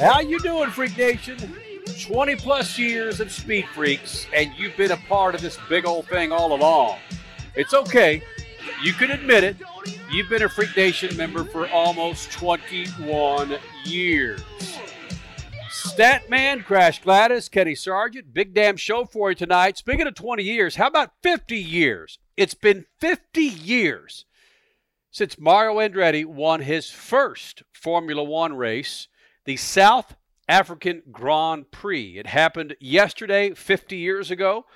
How you doing, Freak Nation? 20 plus years of Speed Freaks, and you've been a part of this big old thing all along. It's okay. You can admit it. You've been a Freak Nation member for almost 21 years. Statman, Crash Gladys, Kenny Sargent, big damn show for you tonight. Speaking of 20 years, how about 50 years? It's been 50 years since Mario Andretti won his first Formula One race, the South African Grand Prix. It happened yesterday, 50 years ago.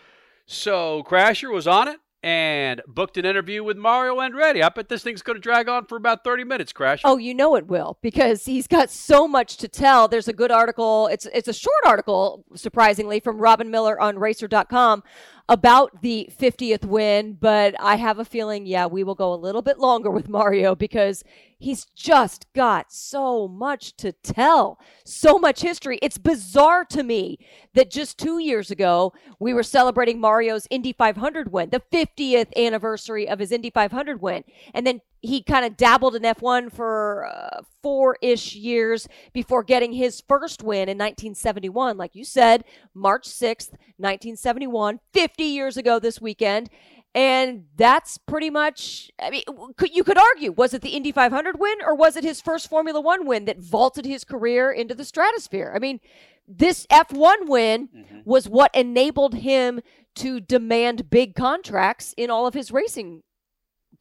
So Crasher was on it and booked an interview with Mario Andretti. I bet this thing's going to drag on for about 30 minutes, Crasher. Oh, you know it will because he's got so much to tell. There's a good article. It's it's a short article, surprisingly, from Robin Miller on Racer.com about the 50th win. But I have a feeling, yeah, we will go a little bit longer with Mario because he's just got so much to tell, so much history. It's bizarre to me that just two years ago we were celebrating Mario's Indy 500 win, the 50th anniversary of his Indy 500 win, and then he kind of dabbled in F1 for uh, four ish years before getting his first win in 1971. Like you said, March 6th, 1971, 50 years ago this weekend. And that's pretty much, I mean, you could argue, was it the Indy 500 win or was it his first Formula One win that vaulted his career into the stratosphere? I mean, this F1 win was what enabled him to demand big contracts in all of his racing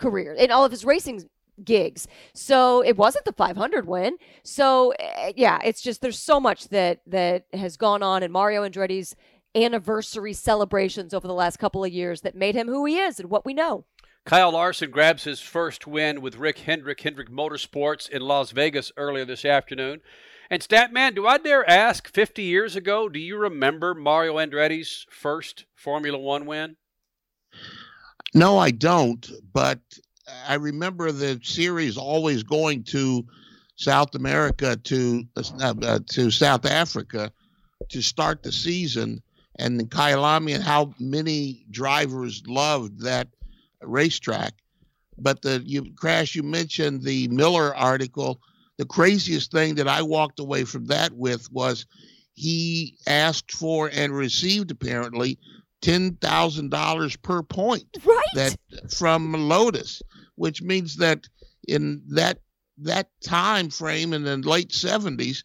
career, in all of his racing gigs. So it wasn't the 500 win. So eh, yeah, it's just there's so much that that has gone on in Mario Andretti's anniversary celebrations over the last couple of years that made him who he is and what we know. Kyle Larson grabs his first win with Rick Hendrick, Hendrick Motorsports in Las Vegas earlier this afternoon. And Statman, do I dare ask, 50 years ago, do you remember Mario Andretti's first Formula One win? No, I don't. But I remember the series always going to South America to uh, uh, to South Africa to start the season, and Kyalami and how many drivers loved that racetrack. But the you crash you mentioned the Miller article. The craziest thing that I walked away from that with was he asked for and received apparently ten thousand dollars per point Right. that from Lotus, which means that in that that time frame in the late seventies,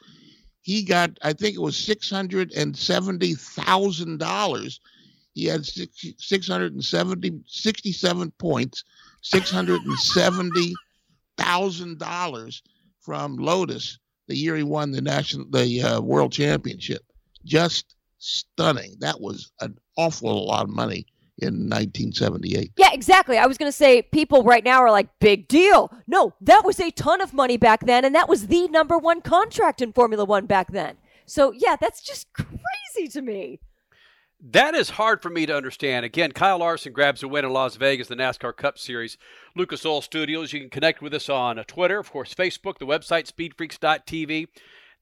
he got I think it was six hundred and seventy thousand dollars. He had six, 670, 67 points, six hundred and seventy thousand dollars from Lotus the year he won the national the uh, world championship. Just stunning. That was an awful lot of money in 1978. Yeah, exactly. I was going to say people right now are like, big deal. No, that was a ton of money back then, and that was the number one contract in Formula One back then. So, yeah, that's just crazy to me. That is hard for me to understand. Again, Kyle Larson grabs a win in Las Vegas, the NASCAR Cup Series. Lucas Oil Studios. You can connect with us on uh, Twitter, of course, Facebook, the website, speedfreaks.tv.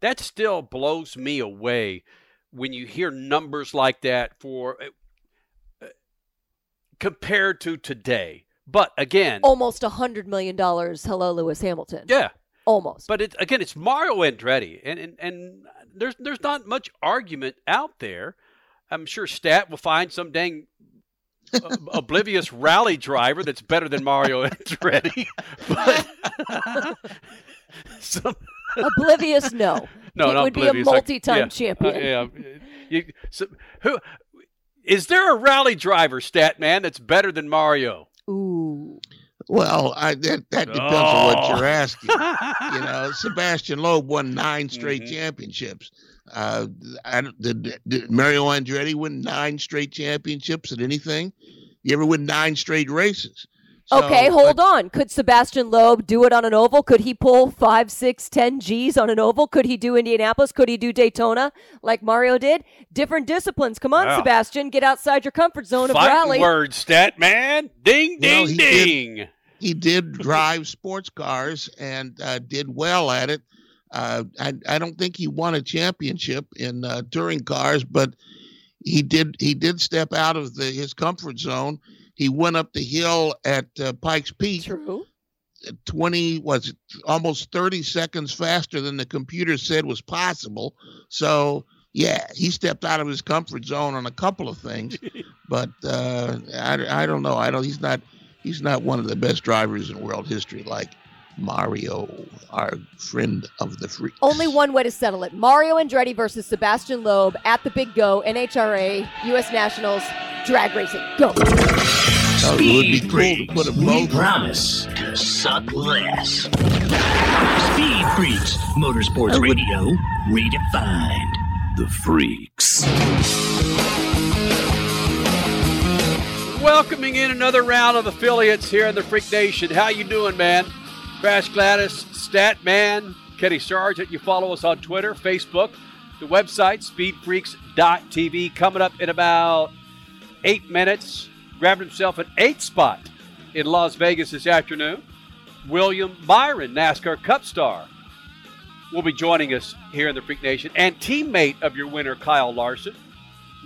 That still blows me away when you hear numbers like that for uh, compared to today. But again, Almost a $100 million. Hello, Lewis Hamilton. yeah, Almost. but it, again, it's Mario Andretti, and, and and there's there's not much argument out there. I'm sure Stat will find some dang uh, oblivious rally driver that's better than Mario Andretti. But some, Oblivious, no. no, He not would be a multi-time yeah, champion. uh, yeah, You- so, who is there a rally driver, Stat man, that's better than Mario? Ooh. Well, I, that that depends on what Oh. you're asking. you know, Sebastian Loeb won nine straight Mhm. championships. Uh, I, don't- did, did Mario Andretti win nine straight championships at anything? You ever win nine straight races? So, Okay, hold but- on. Could Sebastian Loeb do it on an oval? Could he pull five, six, ten G's on an oval? Could he do Indianapolis? Could he do Daytona like Mario did? Different disciplines. Come on, Wow. Sebastian, get outside your comfort zone of Fighting rally. word, stat man. Ding, You know, ding, did- ding. he did drive sports cars and uh, did well at it. Uh, I, I don't think he won a championship in uh, touring cars, but he did he did step out of the, his comfort zone. He went up the hill at uh, Pikes Peak True. 20 was almost 30 seconds faster than the computer said was possible. So yeah, he stepped out of his comfort zone on a couple of things, but uh, I, I don't know. I don't. He's not. He's not one of the best drivers in world history, like Mario, our friend of the freaks. Only one way to settle it. Mario Andretti versus Sebastian Loeb at the Big Go, NHRA, U.S. Nationals, drag racing. Go. It would be Speed cool to put them We promise to suck less. Speed Freaks, Motorsports Radio, redefined. The Freaks. Welcoming in another round of affiliates here in the Freak Nation. How you doing, man? Crash Gladys, Stat Man, Kenny Sargent. You follow us on Twitter, Facebook, the website, speedfreaks.tv. Coming up in about eight minutes, grabbing himself an eight spot in Las Vegas this afternoon. William Byron, NASCAR Cup star, will be joining us here in the Freak Nation, and teammate of your winner, Kyle Larson.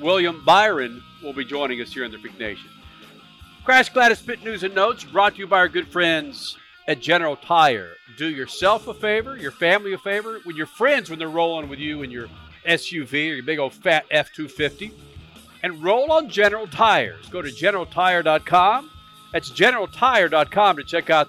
William Byron will be joining us here in the Freak Nation. Crash Gladys Spit News and Notes brought to you by our good friends at General Tire. Do yourself a favor, your family a favor, with your friends when they're rolling with you in your SUV or your big old fat F 250, and roll on General Tires. Go to generaltire.com. That's generaltire.com to check out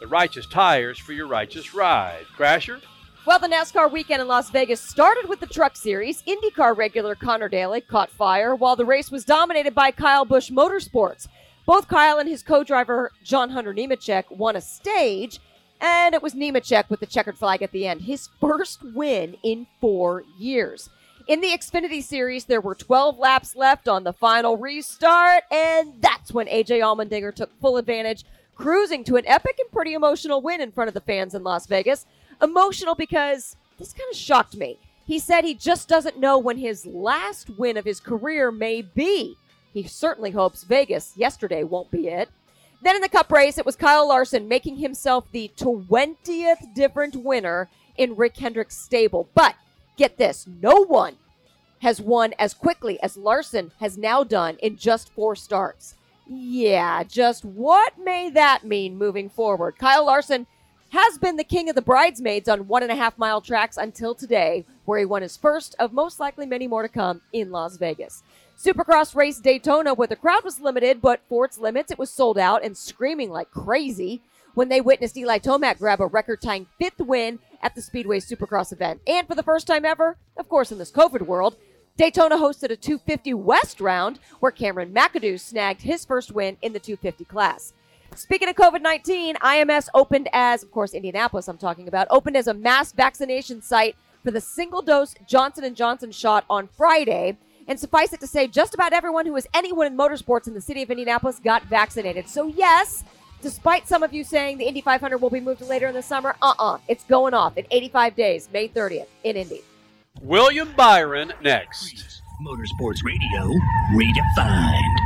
the righteous tires for your righteous ride. Crasher? Well, the NASCAR weekend in Las Vegas started with the Truck Series. IndyCar regular Connor Daly caught fire, while the race was dominated by Kyle Busch Motorsports. Both Kyle and his co-driver John Hunter Nemechek won a stage, and it was Nemechek with the checkered flag at the end, his first win in four years. In the Xfinity Series, there were 12 laps left on the final restart, and that's when AJ Allmendinger took full advantage, cruising to an epic and pretty emotional win in front of the fans in Las Vegas. Emotional because this kind of shocked me. He said he just doesn't know when his last win of his career may be. He certainly hopes Vegas yesterday won't be it. Then in the cup race, it was Kyle Larson making himself the 20th different winner in Rick Hendrick's stable. But get this no one has won as quickly as Larson has now done in just four starts. Yeah, just what may that mean moving forward? Kyle Larson has been the king of the bridesmaids on one and a half mile tracks until today, where he won his first of most likely many more to come in Las Vegas. Supercross race Daytona, where the crowd was limited, but for its limits, it was sold out and screaming like crazy when they witnessed Eli Tomac grab a record tying fifth win at the Speedway Supercross event. And for the first time ever, of course, in this COVID world, Daytona hosted a 250 West round where Cameron McAdoo snagged his first win in the 250 class. Speaking of COVID 19, IMS opened as, of course, Indianapolis, I'm talking about, opened as a mass vaccination site for the single dose Johnson & Johnson shot on Friday. And suffice it to say, just about everyone who is anyone in motorsports in the city of Indianapolis got vaccinated. So, yes, despite some of you saying the Indy 500 will be moved to later in the summer, uh uh it's going off in 85 days, May 30th in Indy. William Byron next. Motorsports Radio, redefined.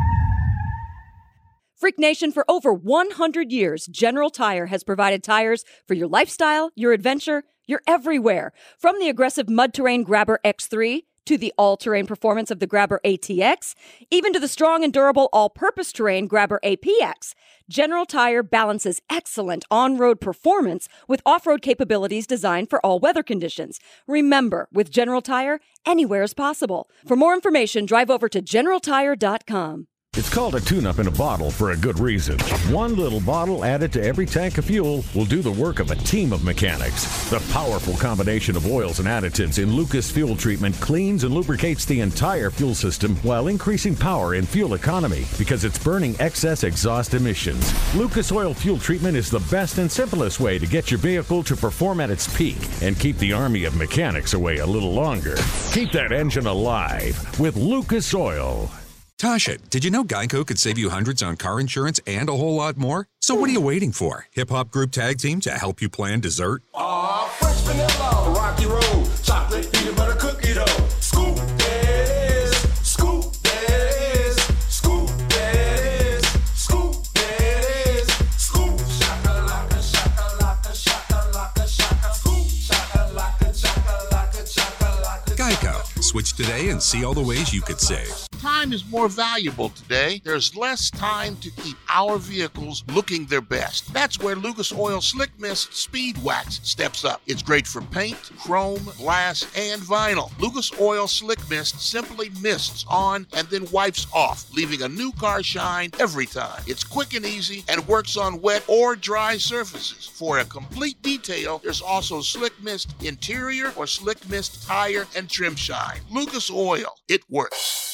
Freak Nation, for over 100 years, General Tire has provided tires for your lifestyle, your adventure, your everywhere. From the aggressive mud terrain Grabber X3 to the all terrain performance of the Grabber ATX, even to the strong and durable all purpose terrain Grabber APX. General Tire balances excellent on road performance with off road capabilities designed for all weather conditions. Remember, with General Tire, anywhere is possible. For more information, drive over to generaltire.com. It's called a tune up in a bottle for a good reason. One little bottle added to every tank of fuel will do the work of a team of mechanics. The powerful combination of oils and additives in Lucas Fuel Treatment cleans and lubricates the entire fuel system while increasing power and fuel economy because it's burning excess exhaust emissions. Lucas Oil Fuel Treatment is the best and simplest way to get your vehicle to perform at its peak and keep the army of mechanics away a little longer. Keep that engine alive with Lucas Oil. Tasha, did you know Geico could save you hundreds on car insurance and a whole lot more? So what are you waiting for? Hip Hop Group Tag Team to help you plan dessert? Aw, fresh vanilla, rocky road, chocolate peanut butter cookie dough. Scoop that is, scoop that is, scoop that is, scoop that is, scoop shakalaka, shakalaka, shakalaka, shaka, scoop shakalaka, shakalaka, shakalaka. Geico. Switch today and see all the ways you could save. Time is more valuable today. There's less time to keep our vehicles looking their best. That's where Lucas Oil Slick Mist Speed Wax steps up. It's great for paint, chrome, glass, and vinyl. Lucas Oil Slick Mist simply mists on and then wipes off, leaving a new car shine every time. It's quick and easy and works on wet or dry surfaces. For a complete detail, there's also Slick Mist Interior or Slick Mist Tire and Trim Shine. Lucas Oil, it works.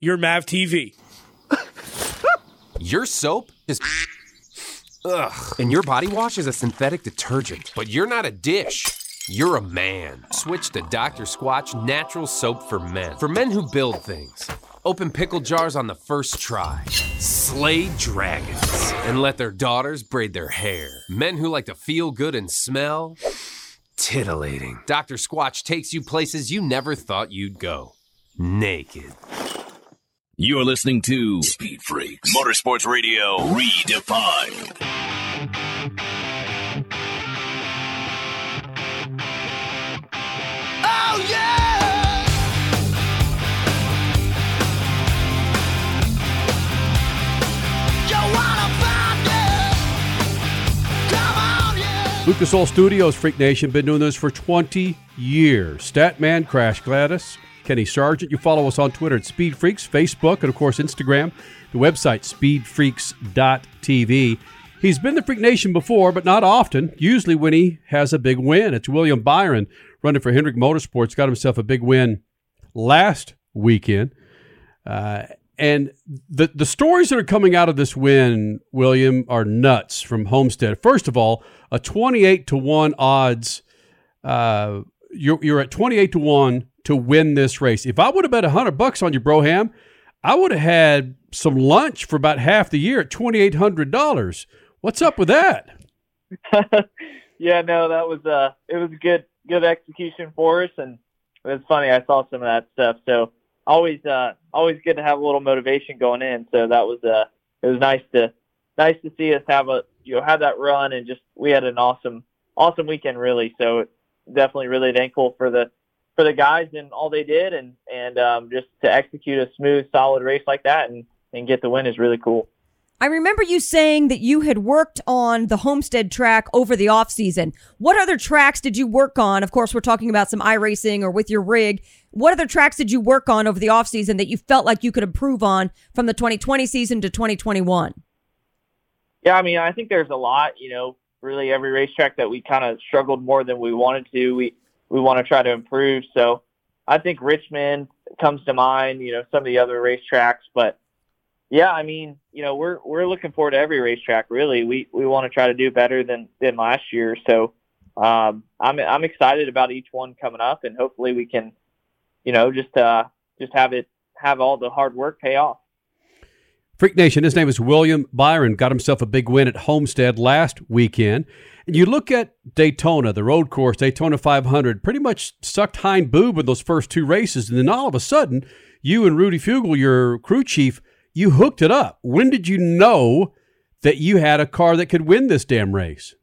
your Mav TV. Your soap is. Ugh. And your body wash is a synthetic detergent. But you're not a dish. You're a man. Switch to Dr. Squatch Natural Soap for Men. For men who build things. Open pickle jars on the first try. Slay dragons. And let their daughters braid their hair. Men who like to feel good and smell. Titillating. Dr. Squatch takes you places you never thought you'd go. Naked. You're listening to Speed Freaks Motorsports Radio Redefined. Oh yeah! You wanna find it? Come on, yeah! Lucas Oil Studios, Freak Nation, been doing this for 20 years. Statman, Crash Gladys, Kenny Sargent. You follow us on Twitter at Speed Freaks, Facebook, and of course Instagram. The website speedfreaks.tv. He's been the Freak Nation before, but not often. Usually when he has a big win. It's William Byron running for Hendrick Motorsports. Got himself a big win last weekend. Uh, and the the stories that are coming out of this win, William, are nuts from Homestead. First of all, a twenty eight to one odds. Uh, you're you're at twenty eight to one to win this race. If I would have bet hundred bucks on you, Broham, I would have had some lunch for about half the year at twenty eight hundred dollars. What's up with that? yeah, no, that was uh it was good good execution for us and it was funny, I saw some of that stuff. So always uh always good to have a little motivation going in. So that was uh it was nice to nice to see us have a you know have that run and just we had an awesome awesome weekend really. So definitely really thankful for the for the guys and all they did and and um just to execute a smooth solid race like that and and get the win is really cool. I remember you saying that you had worked on the Homestead track over the off season. What other tracks did you work on? Of course, we're talking about some iRacing or with your rig. What other tracks did you work on over the off season that you felt like you could improve on from the 2020 season to 2021? Yeah, I mean, I think there's a lot, you know, really every racetrack that we kind of struggled more than we wanted to. We we want to try to improve. So I think Richmond comes to mind, you know, some of the other racetracks, but yeah, I mean, you know, we're we're looking forward to every racetrack. Really, we we want to try to do better than than last year. So um, I'm I'm excited about each one coming up, and hopefully we can, you know, just uh just have it have all the hard work pay off. Freak Nation, his name is William Byron, got himself a big win at Homestead last weekend. And you look at Daytona, the road course, Daytona 500, pretty much sucked hind boob in those first two races. And then all of a sudden, you and Rudy Fugle, your crew chief, you hooked it up. When did you know that you had a car that could win this damn race?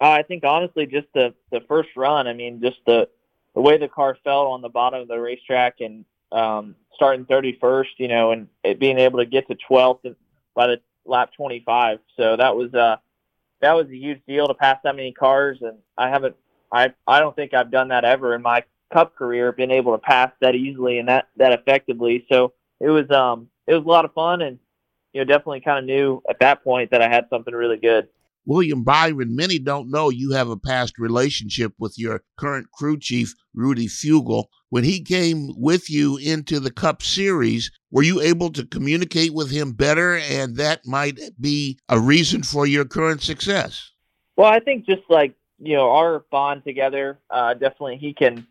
Uh, I think honestly, just the the first run. I mean, just the the way the car fell on the bottom of the racetrack and um, starting 31st, you know, and being able to get to 12th by the lap 25. So that was uh that was a huge deal to pass that many cars, and I haven't. I I don't think I've done that ever in my Cup career been able to pass that easily and that that effectively. So it was um it was a lot of fun and you know definitely kind of knew at that point that I had something really good. William Byron, many don't know you have a past relationship with your current crew chief, Rudy Fugle. When he came with you into the Cup Series, were you able to communicate with him better, and that might be a reason for your current success? Well, I think just like you know our bond together, uh, definitely he can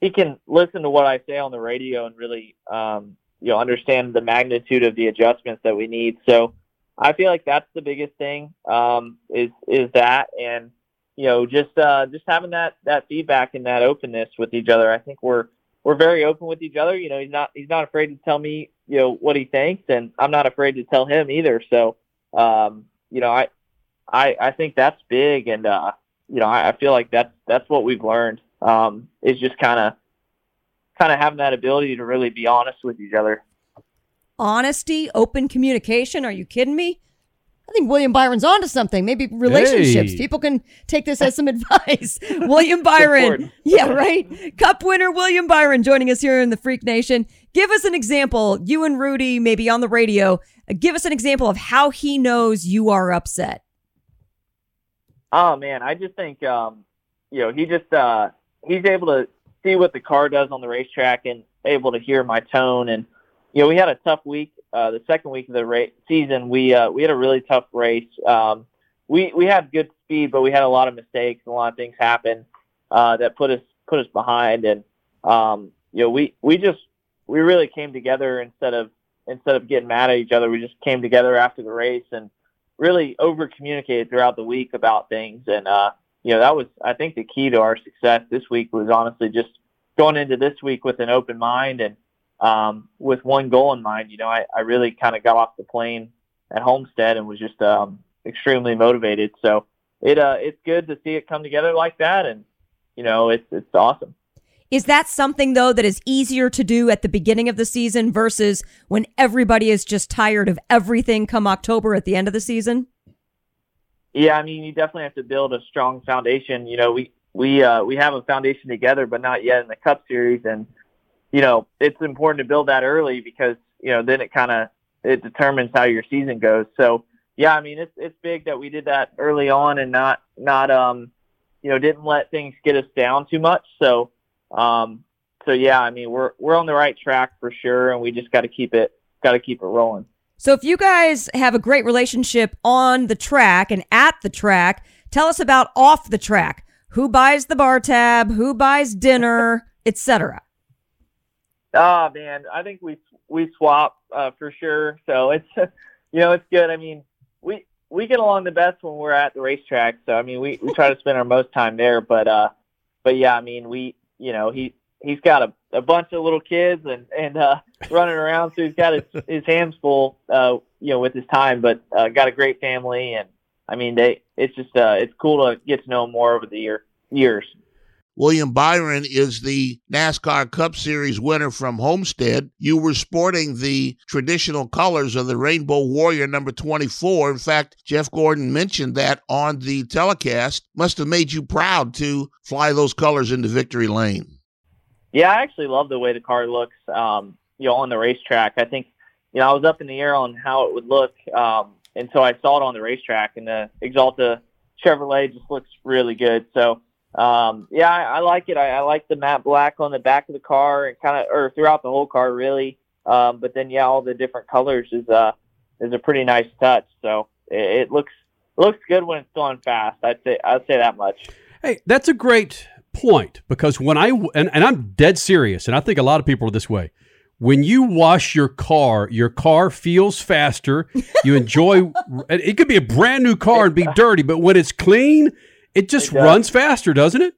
he can listen to what I say on the radio and really um, you know understand the magnitude of the adjustments that we need. So I feel like that's the biggest thing um, is is that and you know just uh, just having that that feedback and that openness with each other. I think we're we're very open with each other. You know, he's not he's not afraid to tell me you know what he thinks, and I'm not afraid to tell him either. So um, you know, I I I think that's big, and uh, you know, I, I feel like that's that's what we've learned um, is just kind of kind of having that ability to really be honest with each other. Honesty, open communication. Are you kidding me? I think William Byron's onto something. Maybe relationships. Hey. People can take this as some advice. William Byron. Yeah, right. Cup winner William Byron joining us here in the Freak Nation. Give us an example. You and Rudy, maybe on the radio, uh, give us an example of how he knows you are upset. Oh man, I just think um, you know he just uh, he's able to see what the car does on the racetrack and able to hear my tone. And you know we had a tough week. Uh, the second week of the race season, we uh, we had a really tough race. Um, we we had good speed, but we had a lot of mistakes a lot of things happen uh, that put us put us behind. And um, you know we we just we really came together instead of instead of getting mad at each other. We just came together after the race and really over communicated throughout the week about things. And, uh, you know, that was, I think the key to our success this week was honestly just going into this week with an open mind and, um, with one goal in mind. You know, I, I really kind of got off the plane at Homestead and was just, um, extremely motivated. So it, uh, it's good to see it come together like that. And, you know, it's, it's awesome. Is that something though that is easier to do at the beginning of the season versus when everybody is just tired of everything come October at the end of the season? Yeah, I mean, you definitely have to build a strong foundation. You know, we we uh, we have a foundation together, but not yet in the Cup Series, and you know, it's important to build that early because you know then it kind of it determines how your season goes. So yeah, I mean, it's it's big that we did that early on and not not um you know didn't let things get us down too much. So um so yeah, I mean, we're we're on the right track for sure, and we just got to keep it got to keep it rolling. So if you guys have a great relationship on the track and at the track, tell us about off the track. Who buys the bar tab? Who buys dinner, etc. Oh man, I think we we swap uh, for sure. So it's you know it's good. I mean we we get along the best when we're at the racetrack. So I mean we, we try to spend our most time there. But uh but yeah, I mean we you know he he's got a, a bunch of little kids and and uh, running around, so he's got his his hands full. Uh, you know with his time, but uh, got a great family and I mean they it's just uh it's cool to get to know him more over the year years. William Byron is the NASCAR Cup Series winner from Homestead. You were sporting the traditional colors of the Rainbow Warrior number 24. In fact, Jeff Gordon mentioned that on the telecast. Must have made you proud to fly those colors into victory lane. Yeah, I actually love the way the car looks. Um, you know, on the racetrack. I think you know I was up in the air on how it would look, um, and so I saw it on the racetrack, and the Axalta Chevrolet just looks really good. So um, yeah, I, I like it. I, I like the matte black on the back of the car and kind of, or throughout the whole car, really. Um, but then, yeah, all the different colors is uh is a pretty nice touch. So it, it looks looks good when it's going fast. I'd say I'd say that much. Hey, that's a great point because when I and, and I'm dead serious, and I think a lot of people are this way. When you wash your car, your car feels faster. You enjoy. it could be a brand new car and be dirty, but when it's clean, it just It runs faster, doesn't it?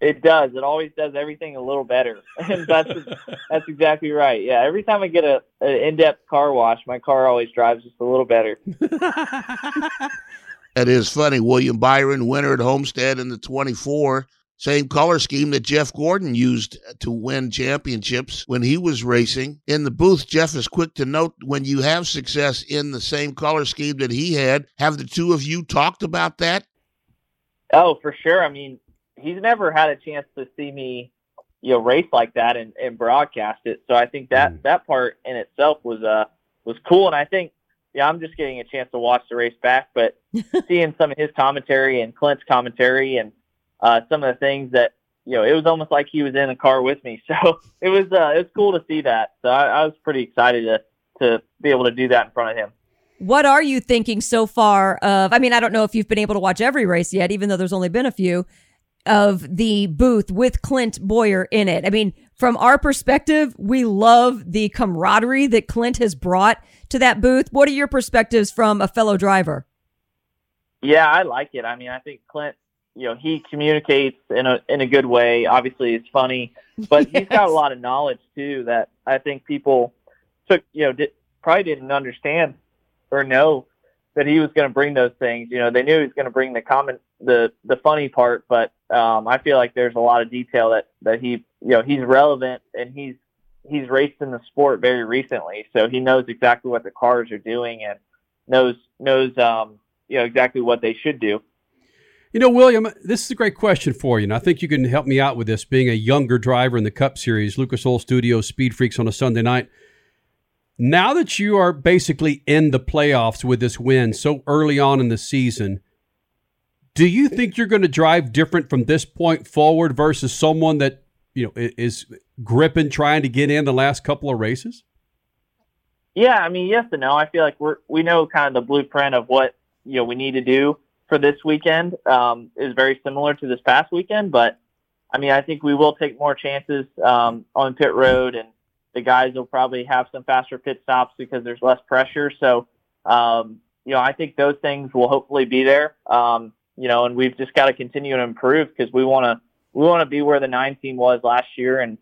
It does. It always does everything a little better, and that's that's exactly right. Yeah, every time I get a, a in-depth car wash, my car always drives just a little better. That is funny. William Byron, winner at Homestead in the 24. Same color scheme that Jeff Gordon used to win championships when he was racing. In the booth, Jeff is quick to note when you have success in the same color scheme that he had. Have the two of you talked about that? Oh, for sure. I mean, he's never had a chance to see me you know race like that and, and broadcast it. So I think that that part in itself was uh was cool, and I think yeah I'm just getting a chance to watch the race back, but seeing some of his commentary and Clint's commentary and uh, some of the things that you know it was almost like he was in the car with me. So it was uh, it was cool to see that. So I, I was pretty excited to to be able to do that in front of him. What are you thinking so far of? I mean, I don't know if you've been able to watch every race yet, even though there's only been a few of the booth with Clint Bowyer in it. I mean, from our perspective, we love the camaraderie that Clint has brought to that booth. What are your perspectives from a fellow driver? Yeah, I like it. I mean, I think Clint, you know, he communicates in a in a good way. Obviously, it's funny, but he's got a lot of knowledge too that I think people took, you know, did, probably didn't understand or know that he was going to bring those things. You know, they knew he was going to bring the comment, the the funny part, but um, I feel like there's a lot of detail that that he, you know, he's relevant and he's he's raced in the sport very recently, so he knows exactly what the cars are doing and knows knows um, you know exactly what they should do. You know, William, this is a great question for you, and I think you can help me out with this. Being a younger driver in the Cup Series, Lucas Oil Studios Speed Freaks on a Sunday night. Now that you are basically in the playoffs with this win so early on in the season, do you think you're going to drive different from this point forward versus someone that you know is gripping trying to get in the last couple of races? Yeah, I mean, yes and no. I feel like we're we know kind of the blueprint of what you know we need to do for this weekend um, is very similar to the guys will probably have some faster pit stops because there's less pressure. So, um, you know, I think those things will hopefully be there. Um, you know, and we've just got to continue to improve because we want to we want to be where the nine team was last year and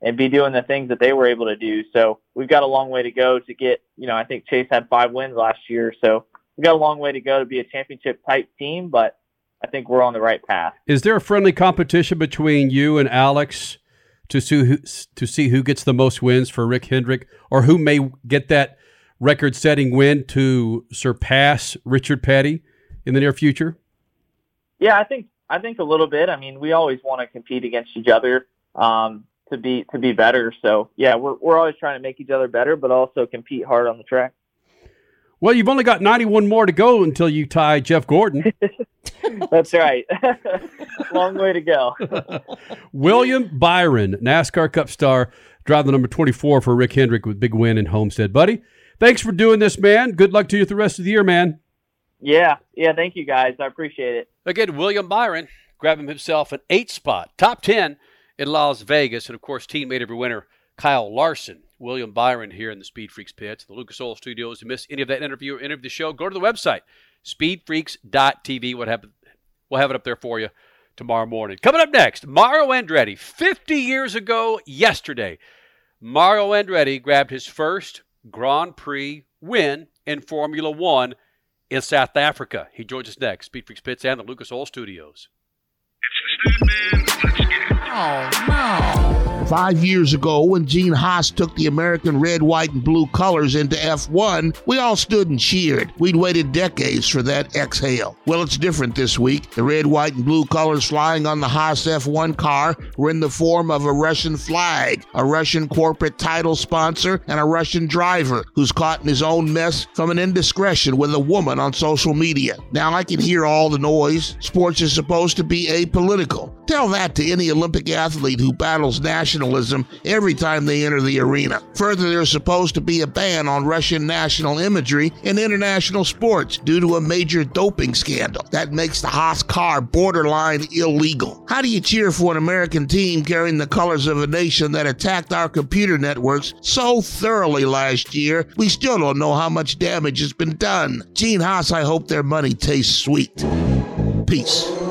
and be doing the things that they were able to do. So we've got a long way to go to get. You know, I think Chase had five wins last year, so we've got a long way to go to be a championship type team, but I think we're on the right path. Is there a friendly competition between you and Alex to see who, to see who gets the most wins for Rick Hendrick, or who may get that record-setting win to surpass Richard Petty in the near future? Yeah, I think I think a little bit. I mean, we always want to compete against each other um, to be to be better. So yeah, we're we're always trying to make each other better, but also compete hard on the track. Well, you've only got 91 more to go until you tie Jeff Gordon. That's right. Long way to go. William Byron, NASCAR Cup star, drive the number 24 for Rick Hendrick with big win in Homestead. Buddy, thanks for doing this, man. Good luck to you the rest of the year, man. Yeah, yeah. Thank you guys. I appreciate it. Again, William Byron grabbing himself an eight spot, top 10 in Las Vegas. And of course, teammate of your winner, Kyle Larson. William Byron here in the Speed Freaks pits, the Lucas Oil Studios. If you missed any of that interview or any of the show, go to the website, speedfreaks.tv. What happened? We'll have it up there for you tomorrow morning. Coming up next, Mario Andretti. 50 years ago yesterday, Mario Andretti grabbed his first Grand Prix win in Formula One in South Africa. He joins us next. Speed Freaks Pits and the Lucas Oil Studios. Oh, no. Five years ago, when Gene Haas took the American red, white, and blue colors into F1, we all stood and cheered. We'd waited decades for that exhale. Well, it's different this week. The red, white, and blue colors flying on the Haas F1 car were in the form of a Russian flag, a Russian corporate title sponsor, and a Russian driver who's caught in his own mess from an indiscretion with a woman on social media. Now I can hear all the noise. Sports is supposed to be apolitical. Tell that to any Olympic athlete who battles nationalism every time they enter the arena. Further, there's supposed to be a ban on Russian national imagery in international sports due to a major doping scandal. That makes the Haas car borderline illegal. How do you cheer for an American team carrying the colors of a nation that attacked our computer networks so thoroughly last year? We still don't know how much damage has been done. Gene Haas, I hope their money tastes sweet. Peace.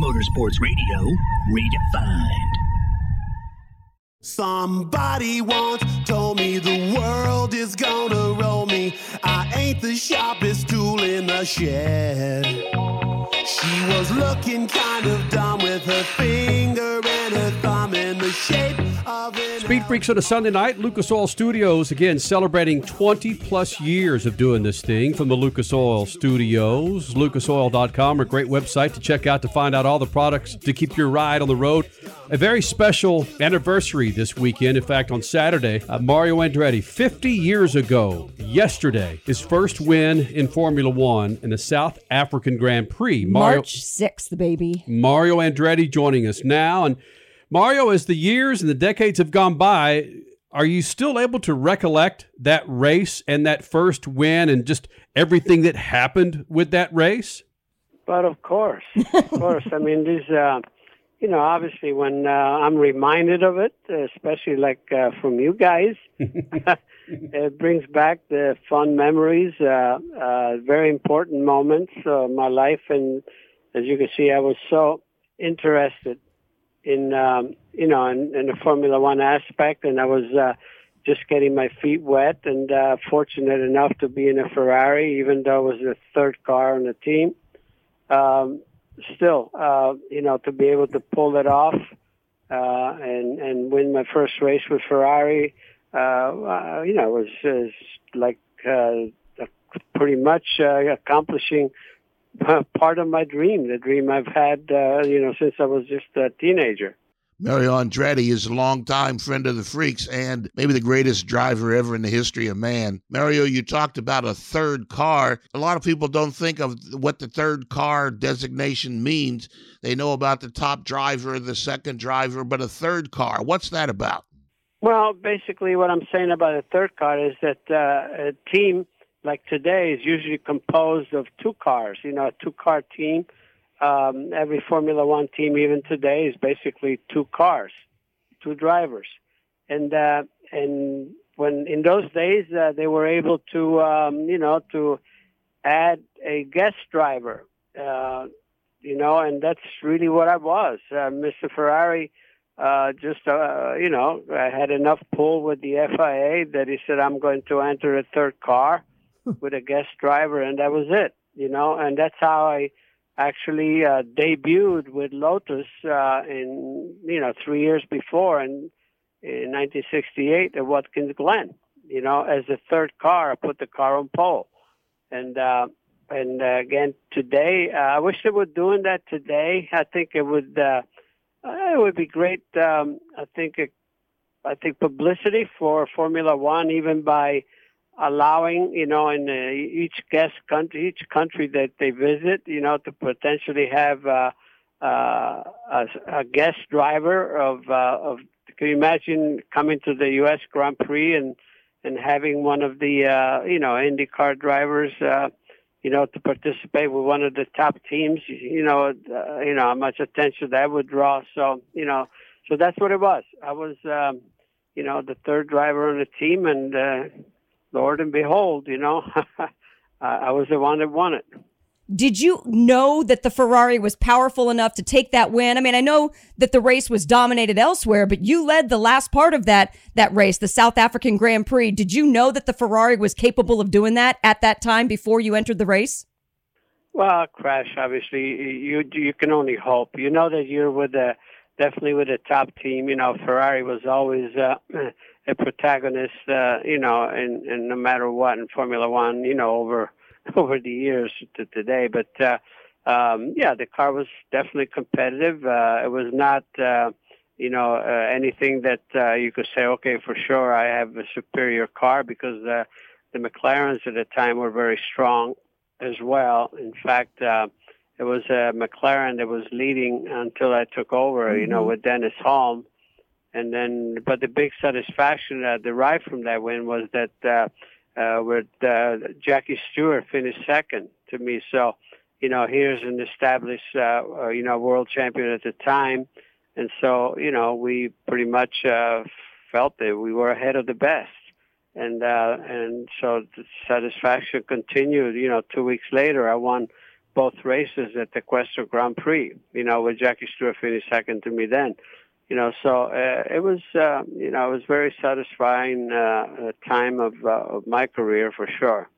Motorsports Radio, redefined. Somebody once told me the world is gonna roll ain't the sharpest tool in the shed. She was looking kind of dumb with her finger and her thumb in the shape of. Speed Freaks on a Sunday night, Lucas Oil Studios again celebrating 20 plus years of doing this thing from the Lucas Oil Studios. LucasOil.com, a great website to check out to find out all the products to keep your ride on the road. A very special anniversary this weekend. In fact, on Saturday, uh, Mario Andretti, 50 years ago, yesterday, his first win in Formula One in the South African Grand Prix. Mario, March 6th, baby. Mario Andretti joining us now. And Mario, as the years and the decades have gone by, are you still able to recollect that race and that first win and just everything that happened with that race? But of course, of course. I mean, this, uh, you know, obviously when uh, I'm reminded of it, especially like uh, from you guys, it brings back the fun memories, uh, uh, very important moments of my life. And as you can see, I was so interested in, um, you know, in, in the Formula One aspect, and I was uh, just getting my feet wet and uh, fortunate enough to be in a Ferrari, even though it was the third car on the team. Um, still, uh, you know, to be able to pull it off uh, and and win my first race with Ferrari, uh, you know, was, was like uh, pretty much uh, accomplishing part of my dream, the dream I've had, uh, you know, since I was just a teenager. Mario Andretti is a longtime friend of the Freaks and maybe the greatest driver ever in the history of man. Mario, you talked about a third car. A lot of people don't think of what the third car designation means. They know about the top driver, the second driver, but a third car, what's that about? Well, basically, what I'm saying about a third car is that uh, a team like today is usually composed of two cars, you know, a two car team um, every Formula One team, even today, is basically two cars, two drivers, and uh, and when in those days uh, they were able to um, you know to add a guest driver, uh, you know, and that's really what I was, uh, Mr. Ferrari. Uh, just uh, you know, I had enough pull with the FIA that he said I'm going to enter a third car with a guest driver, and that was it. You know, and that's how I actually uh, debuted with Lotus uh, in you know three years before in in 1968 at Watkins Glen. You know, as the third car, I put the car on pole, and uh, and uh, again today, uh, I wish they were doing that today. I think it would uh, it would be great. Um, I think it, I think publicity for Formula One, even by allowing, you know, in uh, each guest country, each country that they visit, you know, to potentially have uh, uh, a, a guest driver of uh, of. Can you imagine coming to the U.S. Grand Prix and and having one of the uh, you know IndyCar drivers, uh, you know, to participate with one of the top teams? You know, uh, you know how much attention that would draw. So you know, so that's what it was. I was. Um, you know, the third driver on the team, and uh, Lord and behold, you know, I was the one that won it. Did you know that the Ferrari was powerful enough to take that win? I mean, I know that the race was dominated elsewhere, but you led the last part of that that race, the South African Grand Prix. Did you know that the Ferrari was capable of doing that at that time before you entered the race? Well, crash. Obviously, you you can only hope. You know that you're with a definitely with a top team. You know, Ferrari was always. Uh, a protagonist, uh, you know, in no matter what in Formula One, you know, over over the years to today. But uh, um, yeah, the car was definitely competitive. Uh, it was not, uh, you know, uh, anything that uh, you could say, okay, for sure, I have a superior car because uh, the McLarens at the time were very strong as well. In fact. Uh, it was a McLaren that was leading until I took over, mm-hmm. you know, with Dennis Hulme and then but the big satisfaction uh, derived from that win was that uh, uh, with uh, Jackie Stewart finished second to me. So, you know, here's an established, uh, uh, you know, world champion at the time, and so you know we pretty much uh, felt that we were ahead of the best. And uh, and so the satisfaction continued. You know, two weeks later, I won both races at the Questor Grand Prix. You know, with Jackie Stewart finished second to me then you know, so uh, it was, uh, you know, it was very satisfying uh, time of, uh, of my career for sure.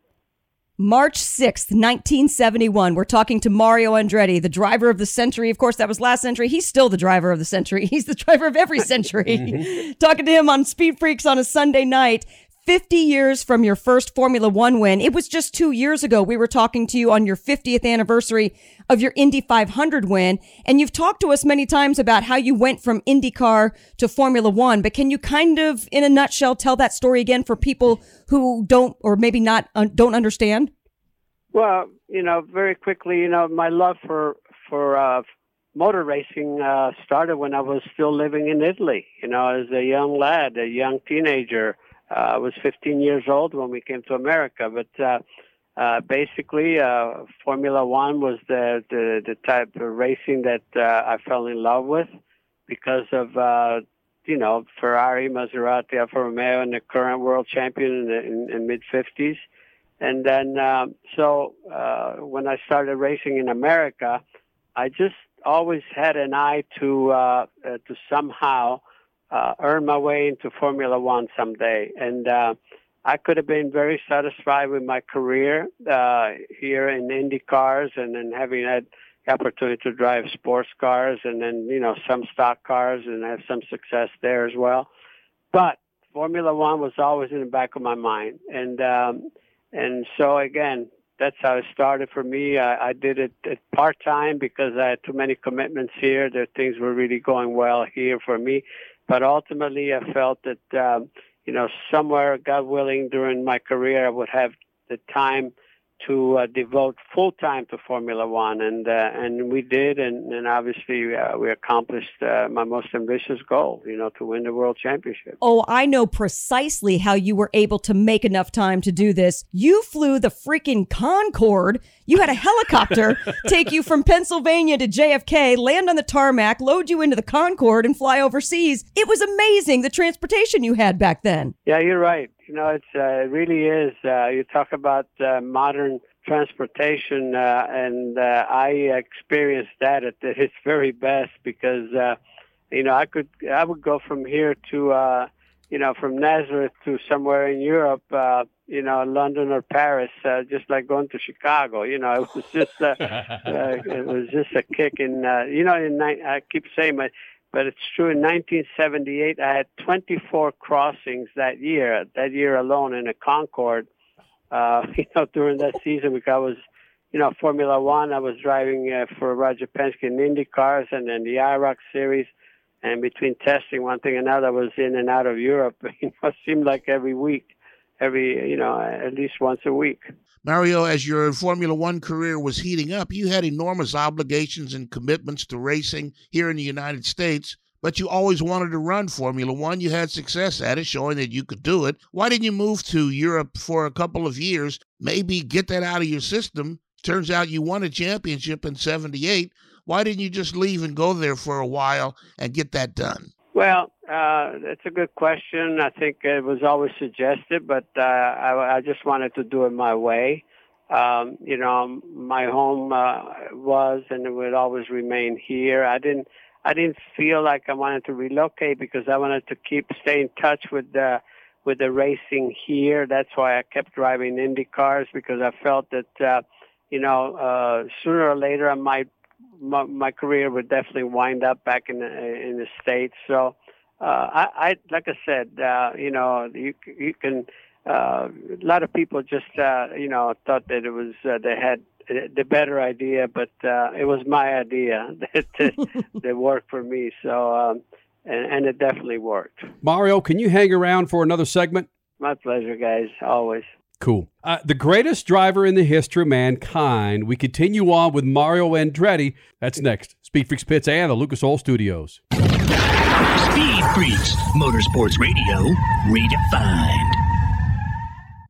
March 6th, 1971. We're talking to Mario Andretti, the driver of the century. Of course, that was last century. He's still the driver of the century. He's the driver of every century. talking to him on Speed Freaks on a Sunday night. 50 years from your first Formula One win. It was just two years ago. We were talking to you on your 50th anniversary of your Indy 500 win. And you've talked to us many times about how you went from IndyCar to Formula One. But can you kind of, in a nutshell, tell that story again for people who don't, or maybe not, uh, don't understand? Well, you know, very quickly, you know, my love for for uh, motor racing uh, started when I was still living in Italy. You know, as a young lad, a young teenager. I was 15 years old when we came to America, but uh, uh, basically, uh, Formula One was the, the the type of racing that uh, I fell in love with because of uh, you know Ferrari, Maserati, Alfa Romeo, and the current world champion in the in, in mid 50s. And then, um, so uh, when I started racing in America, I just always had an eye to uh, uh, to somehow uh, earn my way into Formula One someday. And uh, I could have been very satisfied with my career uh, here in Indy cars, and then having had the opportunity to drive sports cars, and then you know some stock cars, and have some success there as well. But Formula One was always in the back of my mind, and um, and so again, that's how it started for me. I, I did it part time because I had too many commitments here. That things were really going well here for me, but ultimately, I felt that um, you know somewhere, God willing, during my career, I would have the time to uh, devote full time to Formula One, and uh, and we did, and and obviously uh, we accomplished uh, my most ambitious goal, you know, to win the world championship. Oh, I know precisely how you were able to make enough time to do this. You flew the freaking Concorde. You had a helicopter take you from Pennsylvania to JFK, land on the tarmac, load you into the Concorde, and fly overseas. It was amazing the transportation you had back then. Yeah, you're right. You know, it's uh, it really is. Uh, you talk about uh, modern transportation, uh, and uh, I experienced that at its very best because uh, you know I could I would go from here to uh, you know from Nazareth to somewhere in Europe, uh, you know London or Paris, uh, just like going to Chicago. You know, it was just uh, uh, it was just a kick in. Uh, you know, in I keep saying my but it's true. In 1978, I had 24 crossings that year. That year alone in a Concorde. Uh, you know, during that season, because I was, you know, Formula One. I was driving uh, for Roger Penske in Indy cars, and then the IROC series. And between testing one thing and another, I was in and out of Europe. You know, it seemed like every week, every you know, at least once a week. Mario, as your Formula One career was heating up, you had enormous obligations and commitments to racing here in the United States, but you always wanted to run Formula One. You had success at it, showing that you could do it. Why didn't you move to Europe for a couple of years? Maybe get that out of your system. Turns out you won a championship in 78. Why didn't you just leave and go there for a while and get that done? Well, uh, that's a good question. I think it was always suggested, but uh, I, I just wanted to do it my way. Um, you know, my home uh, was and it would always remain here. I didn't, I didn't feel like I wanted to relocate because I wanted to keep stay in touch with the with the racing here. That's why I kept driving Indy cars because I felt that uh, you know uh, sooner or later I might my, my career would definitely wind up back in the in the states. So uh, I, I like I said, uh, you know, you you can. Uh, a lot of people just uh, you know thought that it was uh, they had the better idea, but uh, it was my idea that that worked for me. So um, and, and it definitely worked. Mario, can you hang around for another segment? My pleasure, guys. Always. Cool. Uh, the greatest driver in the history of mankind. We continue on with Mario Andretti. That's next. Speed Freaks Pits and the Lucas Oil Studios. Speed Freaks, Motorsports Radio, redefined.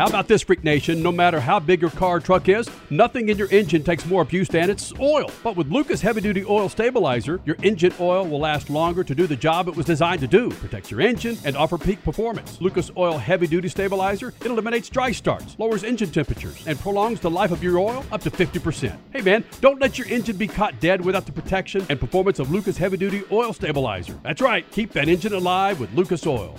How about this, Freak Nation? No matter how big your car or truck is, nothing in your engine takes more abuse than its oil. But with Lucas Heavy Duty Oil Stabilizer, your engine oil will last longer to do the job it was designed to do protect your engine and offer peak performance. Lucas Oil Heavy Duty Stabilizer, it eliminates dry starts, lowers engine temperatures, and prolongs the life of your oil up to 50%. Hey man, don't let your engine be caught dead without the protection and performance of Lucas Heavy Duty Oil Stabilizer. That's right, keep that engine alive with Lucas Oil.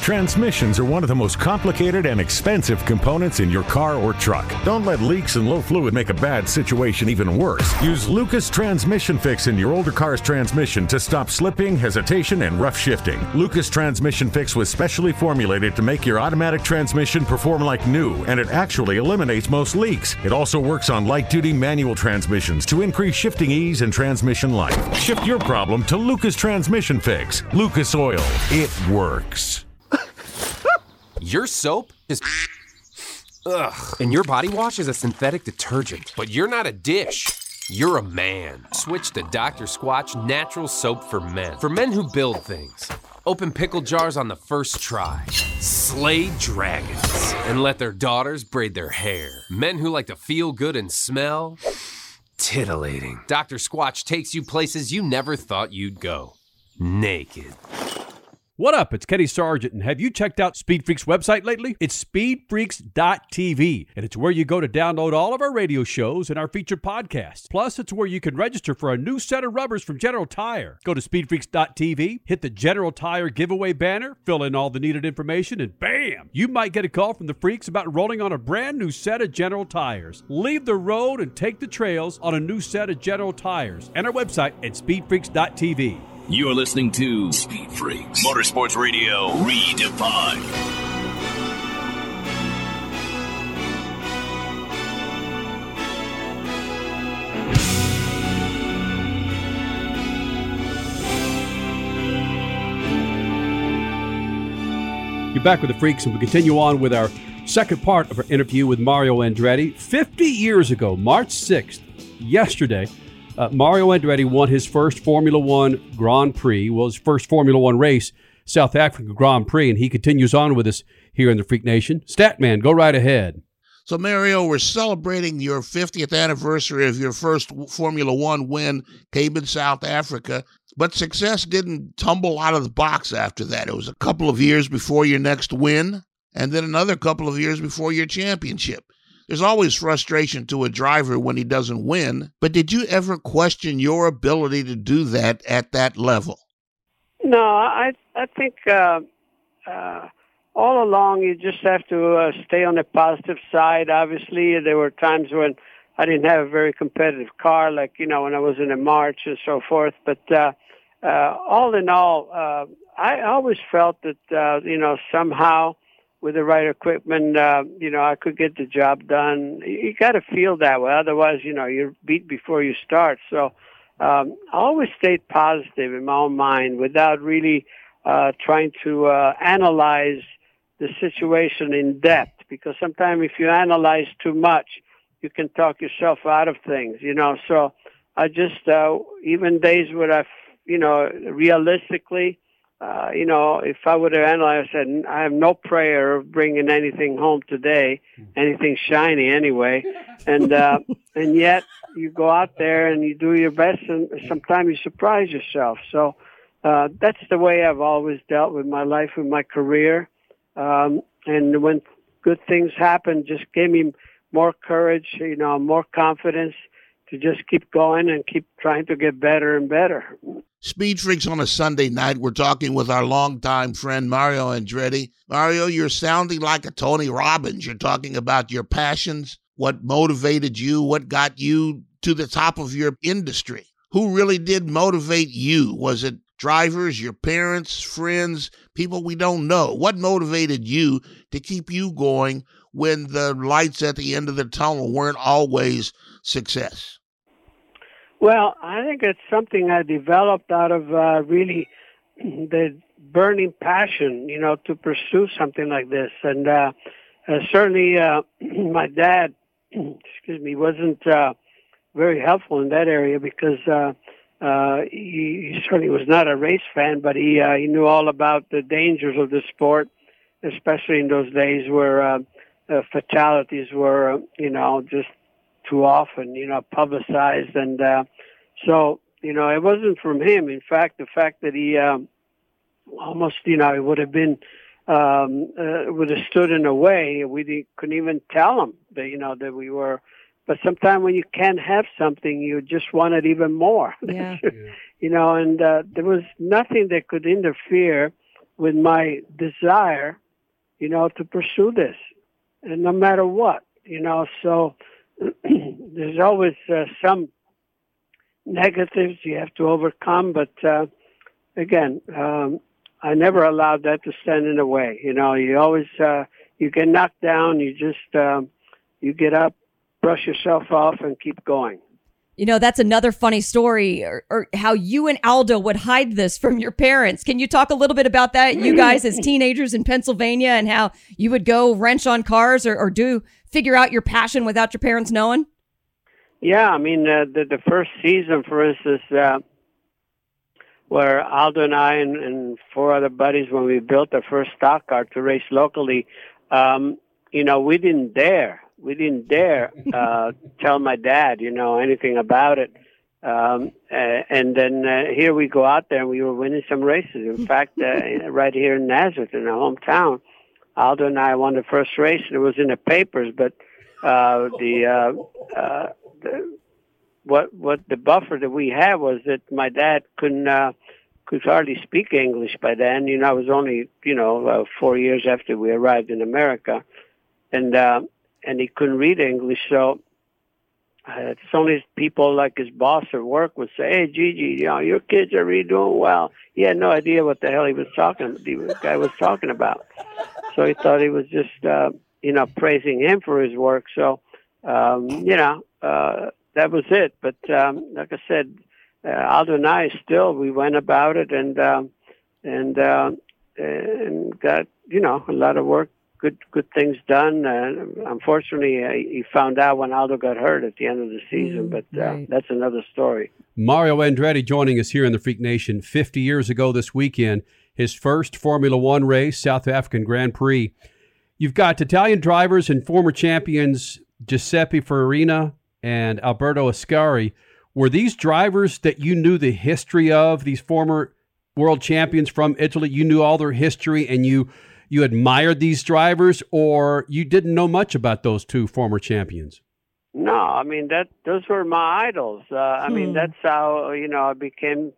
Transmissions are one of the most complicated and expensive components in your car or truck. Don't let leaks and low fluid make a bad situation even worse. Use Lucas Transmission Fix in your older car's transmission to stop slipping, hesitation, and rough shifting. Lucas Transmission Fix was specially formulated to make your automatic transmission perform like new, and it actually eliminates most leaks. It also works on light duty manual transmissions to increase shifting ease and transmission life. Shift your problem to Lucas Transmission Fix. Lucas Oil. It works. Your soap is. Ugh. And your body wash is a synthetic detergent. But you're not a dish. You're a man. Switch to Dr. Squatch Natural Soap for Men. For men who build things. Open pickle jars on the first try. Slay dragons. And let their daughters braid their hair. Men who like to feel good and smell. Titillating. Dr. Squatch takes you places you never thought you'd go. Naked. What up? It's Kenny Sargent, and have you checked out Speed Freaks website lately? It's speedfreaks.tv, and it's where you go to download all of our radio shows and our featured podcasts. Plus, it's where you can register for a new set of rubbers from General Tire. Go to speedfreaks.tv, hit the General Tire giveaway banner, fill in all the needed information, and bam! You might get a call from the freaks about rolling on a brand new set of General Tires. Leave the road and take the trails on a new set of General Tires and our website at speedfreaks.tv. You're listening to Speed Freaks Motorsports Radio Redefined. You're back with the Freaks, and we continue on with our second part of our interview with Mario Andretti. 50 years ago, March 6th, yesterday, uh, Mario Andretti won his first Formula One Grand Prix, well, his first Formula One race, South Africa Grand Prix, and he continues on with us here in the Freak Nation. Statman, go right ahead. So, Mario, we're celebrating your 50th anniversary of your first Formula One win, came in South Africa. But success didn't tumble out of the box after that. It was a couple of years before your next win, and then another couple of years before your championship. There's always frustration to a driver when he doesn't win, but did you ever question your ability to do that at that level? No, I I think uh, uh, all along you just have to uh, stay on the positive side. Obviously, there were times when I didn't have a very competitive car, like you know when I was in a March and so forth. But uh, uh, all in all, uh, I always felt that uh, you know somehow with the right equipment, uh, you know I could get the job done. You got to feel that way, otherwise, you know you're beat before you start. So um, I always stayed positive in my own mind without really uh, trying to uh, analyze the situation in depth. Because sometimes if you analyze too much, you can talk yourself out of things, you know. So I just, uh, even days where I, you know, realistically, uh, you know, if I would have analyzed, I said, I have no prayer of bringing anything home today, anything shiny anyway. And, uh, and yet you go out there and you do your best and sometimes you surprise yourself. So, uh, that's the way I've always dealt with my life, with my career. Um, and when good things happen, just gave me more courage, you know, more confidence to just keep going and keep trying to get better and better. Speed Freaks on a Sunday night. We're talking with our longtime friend Mario Andretti. Mario, you're sounding like a Tony Robbins. You're talking about your passions, what motivated you, what got you to the top of your industry. Who really did motivate you? Was it drivers, your parents, friends, people we don't know? What motivated you to keep you going when the lights at the end of the tunnel weren't always success? Well, I think it's something I developed out of uh, really the burning passion, you know, to pursue something like this. And uh, uh, certainly, uh, my dad, excuse me, wasn't uh, very helpful in that area because uh, uh, he, he certainly was not a race fan, but he uh, he knew all about the dangers of the sport, especially in those days where uh, uh, fatalities were, uh, you know, just too often, you know, publicized. And uh, so, you know, it wasn't from him. In fact, the fact that he um, almost, you know, it would have been, um, uh, would have stood in a way. We didn't, couldn't even tell him that, you know, that we were. But sometimes when you can't have something, you just want it even more. Yeah. you know, and uh, there was nothing that could interfere with my desire, you know, to pursue this, and no matter what, you know. So there's always uh, some negatives you have to overcome, but uh, again, um, I never allowed that to stand in the way. You know, you always uh, you get knocked down, you just um, you get up, brush yourself off, and keep going. You know, that's another funny story, or, or how you and Aldo would hide this from your parents. Can you talk a little bit about that, you guys as teenagers in Pennsylvania, and how you would go wrench on cars or, or do figure out your passion without your parents knowing? Yeah, I mean uh, the the first season, for instance, uh, where Aldo and I and, and four other buddies, when we built the first stock car to race locally, um, you know, we didn't dare, we didn't dare uh, tell my dad, you know, anything about it. Um, uh, and then uh, here we go out there, and we were winning some races. In fact, uh, right here in Nazareth, in our hometown, Aldo and I won the first race, and it was in the papers, but uh, the uh, uh, the, what what the buffer that we had was that my dad couldn't uh, could hardly speak English by then. You know, it was only you know uh, four years after we arrived in America, and uh, and he couldn't read English. So uh, it's only people like his boss at work would say, "Hey, Gigi, you know, your kids are really doing well." He had no idea what the hell he was talking. The guy was talking about. So he thought he was just uh, you know praising him for his work. So um, you know uh, that was it. But um, like I said, uh, Aldo and I still we went about it and um, and uh, and got you know a lot of work, good good things done. Uh, unfortunately, uh, he found out when Aldo got hurt at the end of the season, but uh, that's another story. Mario Andretti joining us here in the Freak Nation 50 years ago this weekend. His first Formula One race, South African Grand Prix. You've got Italian drivers and former champions Giuseppe Farina and Alberto Ascari. Were these drivers that you knew the history of, these former world champions from Italy? You knew all their history and you you admired these drivers, or you didn't know much about those two former champions? No, I mean that those were my idols. Uh, I mean Hmm. that's how you know I became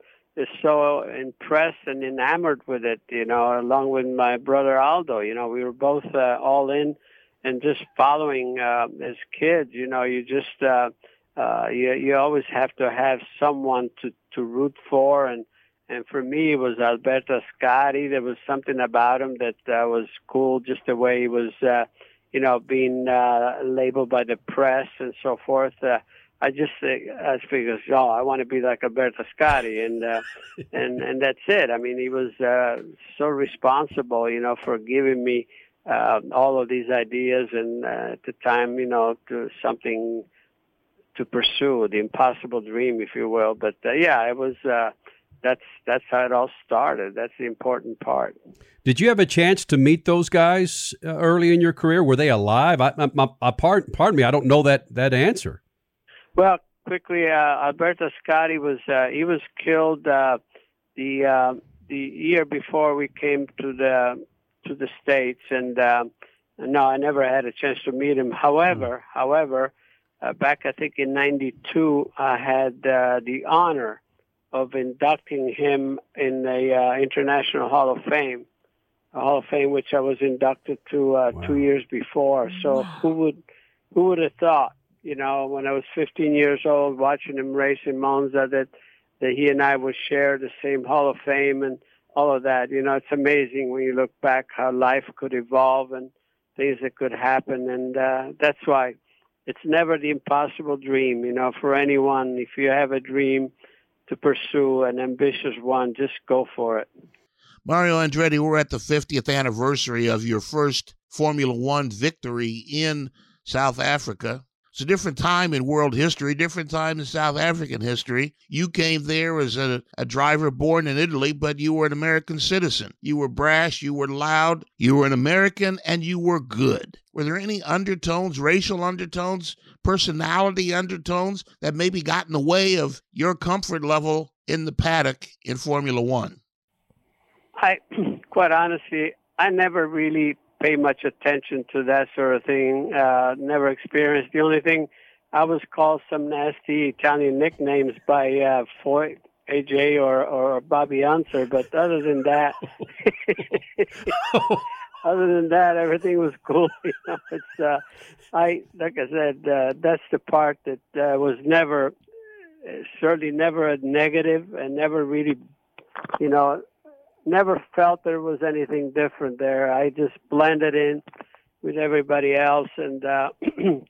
so impressed and enamored with it. You know, along with my brother Aldo. You know, we were both uh, all in and just following uh, as kids. You know, you just uh, uh, you you always have to have someone to to root for and. And for me, it was Alberto Ascari. There was something about him that uh, was cool, just the way he was, uh, you know, being uh, labeled by the press and so forth. Uh, I just uh, I figured, oh, I want to be like Alberto Ascari, and uh, and and that's it. I mean, he was uh, so responsible, you know, for giving me uh, all of these ideas, and uh, at the time, you know, to something to pursue, the impossible dream, if you will. But uh, yeah, it was. Uh, that's that's how it all started. That's the important part. Did you have a chance to meet those guys uh, early in your career? Were they alive? I, I, my, I, pardon, pardon me, I don't know that that answer. Well, quickly, uh, Alberto Ascari was uh, he was killed uh, the uh, the year before we came to the to the states, and uh, no, I never had a chance to meet him. However, however, uh, back I think in '92, I had uh, the honor of inducting him in the uh, International Hall of Fame, a Hall of Fame which I was inducted to uh, two years before. So who would who would have thought, you know, when I was 15 years old, watching him race in Monza, that that he and I would share the same Hall of Fame and all of that. You know, it's amazing when you look back how life could evolve and things that could happen, and uh, that's why it's never the impossible dream. You know, for anyone, if you have a dream to pursue an ambitious one, just go for it. Mario Andretti, we're at the 50th anniversary of your first Formula One victory in South Africa. It's a different time in world history, different time in South African history. You came there as a, a driver born in Italy, but you were an American citizen. You were brash, you were loud, you were an American, and you were good. Were there any undertones, racial undertones, personality undertones that maybe got in the way of your comfort level in the paddock in Formula One? I, quite honestly, I never really pay much attention to that sort of thing. Uh, never experienced. The only thing I was called some nasty Italian nicknames by uh, Foyt, AJ, or or Bobby Unser, but other than that, other than that, everything was cool. You know, it's uh, I like I said, uh, that's the part that uh, was never, certainly never a negative, and never really, you know, never felt there was anything different there. I just blended in with everybody else, and uh,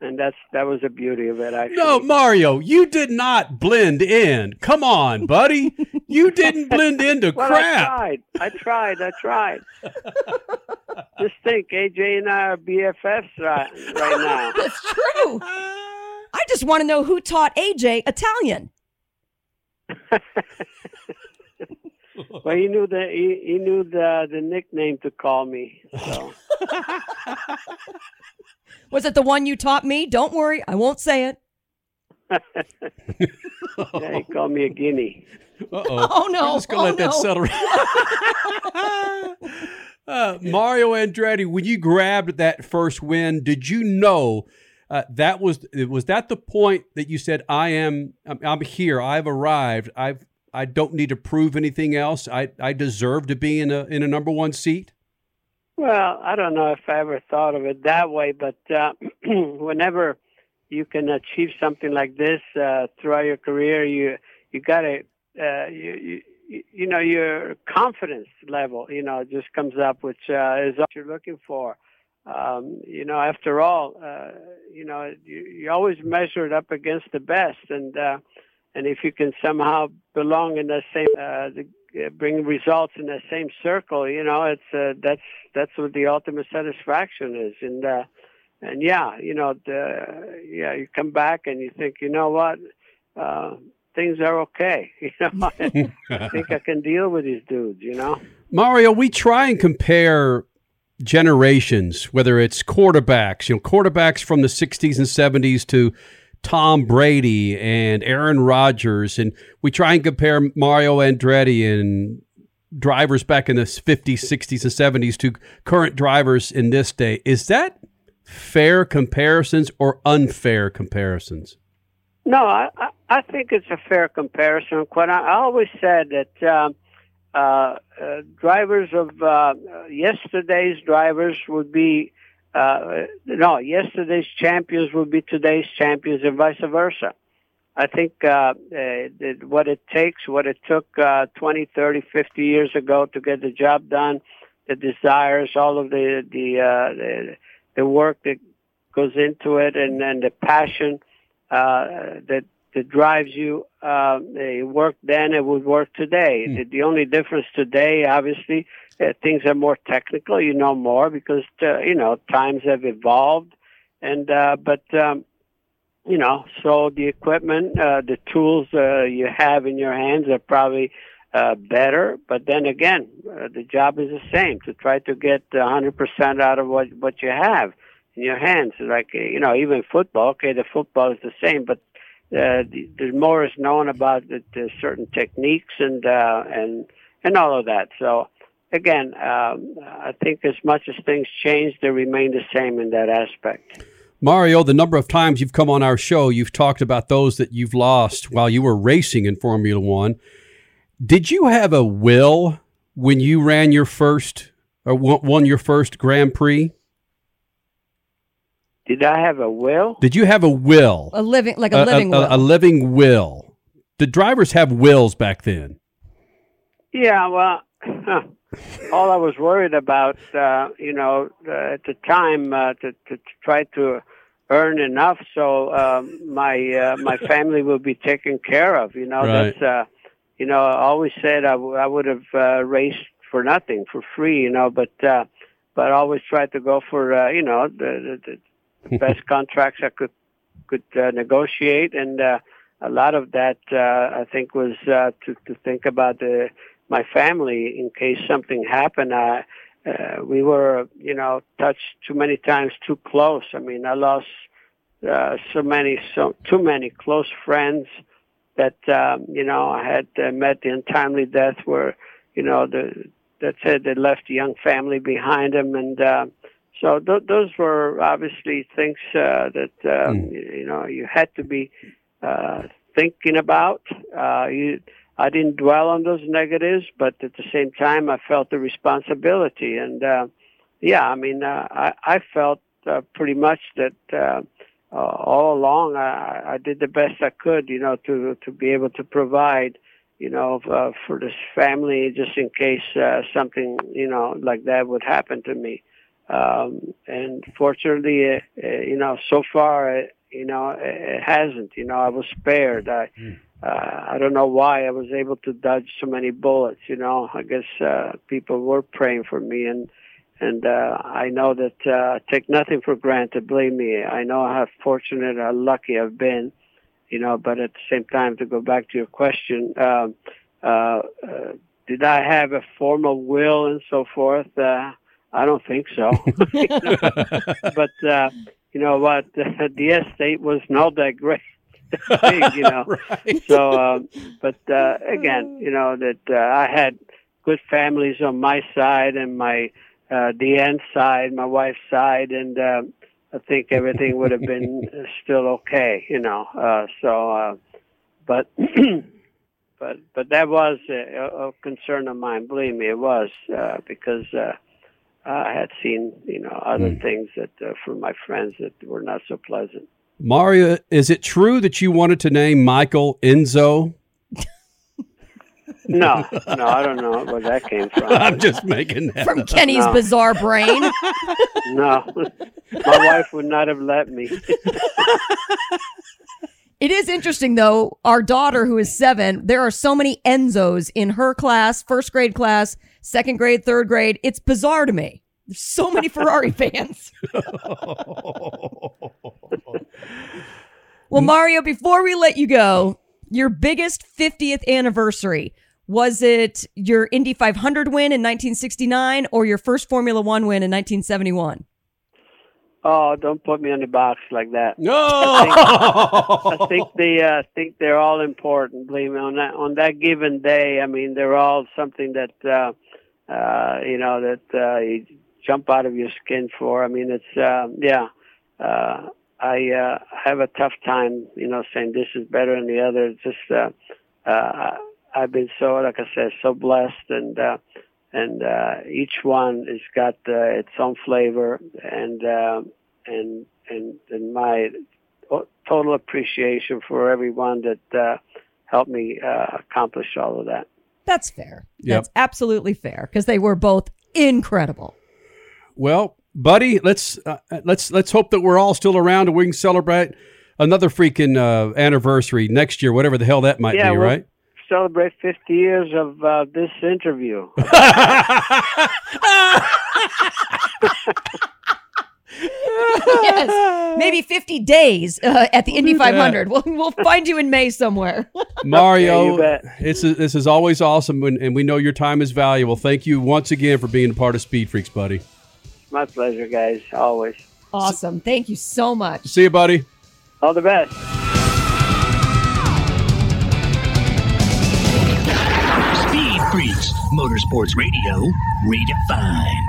and that's that was the beauty of it. Actually, No, Mario, you did not blend in. Come on, buddy. You didn't blend into well, crap. I tried. I tried. I tried. just think, AJ and I are BFFs right, right now. That's true. I just want to know who taught AJ Italian. Well, he knew the he, he knew the the nickname to call me. So Was it the one you taught me? Don't worry, I won't say it. yeah, he called me a guinea. Uh-oh. Oh, no. I'm just gonna Oh, let that settle. uh, Mario Andretti, when you grabbed that first win, did you know uh, that was was that the point that you said, "I am, I'm, I'm here. I've arrived. I've, I don't need to prove anything else. I, I deserve to be in a in a number one seat." Well, I don't know if I ever thought of it that way, but uh, whenever you can achieve something like this uh, throughout your career, you you got to uh, you, you you know your confidence level you know just comes up, which uh, is what you're looking for. Um, you know, after all, uh, you know you, you always measure it up against the best, and uh, and if you can somehow belong in the same uh, the, bring results in the same circle, you know, it's uh, that's that's what the ultimate satisfaction is. And uh, and yeah, you know, the, yeah, you come back and you think, you know what, uh, things are okay. You know, I think I can deal with these dudes. You know. Mario, we try and compare generations, whether it's quarterbacks, you know, quarterbacks from the 60s and 70s to Tom Brady and Aaron Rodgers, and we try and compare Mario Andretti and drivers back in the 50s, 60s, and 70s to current drivers in this day. Is that fair comparisons or unfair comparisons? No, I, I think it's a fair comparison. I I always said that um, uh, uh, drivers of uh, yesterday's drivers would be uh, no yesterday's champions will be today's champions, and vice versa. I think uh, uh, what it takes, what it took uh, 20, 30, 50 years ago to get the job done, the desires, all of the the uh, the, the work that goes into it, and and the passion uh, that that drives you. Uh, it worked then; it would work today. The, the only difference today, obviously, uh, things are more technical. You know more because uh, you know times have evolved, and uh, but. Um, you know, so the equipment, uh, the tools uh, you have in your hands are probably uh, better. But then again, uh, the job is the same to try to get 100% out of what what you have in your hands. Like you know, even football. Okay, the football is the same, but uh, more is known about the, the certain techniques and uh, and and all of that. So again, um, I think as much as things change, they remain the same in that aspect. Mario, the number of times you've come on our show, you've talked about those that you've lost while you were racing in Formula One. Did you have a will when you ran your first or won your first Grand Prix? Did I have a will? Did you have a will? A living, like a living a, will. a living will Did drivers have wills back then? Yeah, well, all I was worried about, uh, you know, uh, at the time uh, to, to, to try to earn enough so um, my uh, my family will be taken care of. You know, Right. that's uh, you know, I always said I, w- I would have uh, raced for nothing, for free. You know, but uh, but I always tried to go for uh, you know the, the, the best contracts I could could uh, negotiate, and uh, a lot of that uh, I think was uh, to to think about the my family in case something happened. I, uh, we were, you know, touched too many times, too close. I mean, I lost uh, so many, so too many close friends that um, you know I had uh, met the untimely death where, you know, the that said they left a young family behind them, and uh, so th- those were obviously things uh, that um, you, you know you had to be uh, thinking about. Uh, you, I didn't dwell on those negatives, but at the same time, I felt the responsibility, and uh, yeah, I mean, uh, I, I felt uh, pretty much that uh, uh, all along I, I did the best I could, you know, to to be able to provide, you know, uh, for this family just in case uh, something, you know, like that would happen to me. Um, and fortunately, uh, uh, you know, so far, uh, you know, it, it hasn't. You know, I was spared. I. Uh, I don't know why I was able to dodge so many bullets. You know, I guess uh, people were praying for me, and and uh, I know that uh, I take nothing for granted. Believe me, I know how fortunate, how lucky I've been. You know, but at the same time, to go back to your question, um, uh, uh, did I have a formal will and so forth? Uh, I don't think so. But uh, you know what? the estate was not that great. big, you know. So, um, but uh, again, you know that uh, I had good families on my side and my uh, the end side, my wife's side, and um, I think everything would have been still okay, you know. Uh, so, uh, but but but that was a, a concern of mine. Believe me, it was uh, because uh, I had seen you know other things that uh, from my friends that were not so pleasant. Mario, is it true that you wanted to name Michael Enzo? No, no, I don't know where that came from. I'm just making that From up. Kenny's No. bizarre brain. No, my wife would not have let me. It is interesting, though. Our daughter, who is seven, there are so many Enzos in her class, first grade class, second grade, third grade. It's bizarre to me. There's so many Ferrari fans. well, Mario, before we let you go, your biggest 50th anniversary was it your Indy 500 win in 1969 or your first Formula One win in 1971? Oh, don't put me in the box like that. No, I think, I think they uh, think they're all important. Believe me on that. On that given day, I mean, they're all something that uh, uh, you know that uh, you jump out of your skin for. I mean, it's um, yeah. Uh, I uh, have a tough time, you know, saying this is better than the other. It's just uh, uh, I've been so, like I said, so blessed, and uh, and uh, each one has got uh, its own flavor, and uh, and and and my to- total appreciation for everyone that uh, helped me uh, accomplish all of that. That's fair. Yep. That's absolutely fair because they were both incredible. Well, buddy, let's uh, let's let's hope that we're all still around and we can celebrate another freaking uh, anniversary next year, whatever the hell that might yeah, be, we'll right? Celebrate 50 years of uh, this interview. yes, maybe 50 days uh, at the Indy 500. We'll, we'll find you in May somewhere. Mario, Yeah, you bet. it's this is always awesome, and, and we know your time is valuable. Thank you once again for being a part of Speed Freaks, buddy. My pleasure, guys. Always. awesome. Thank you so much. See you, buddy. All the best. Speed Freaks, Motorsports Radio, redefined.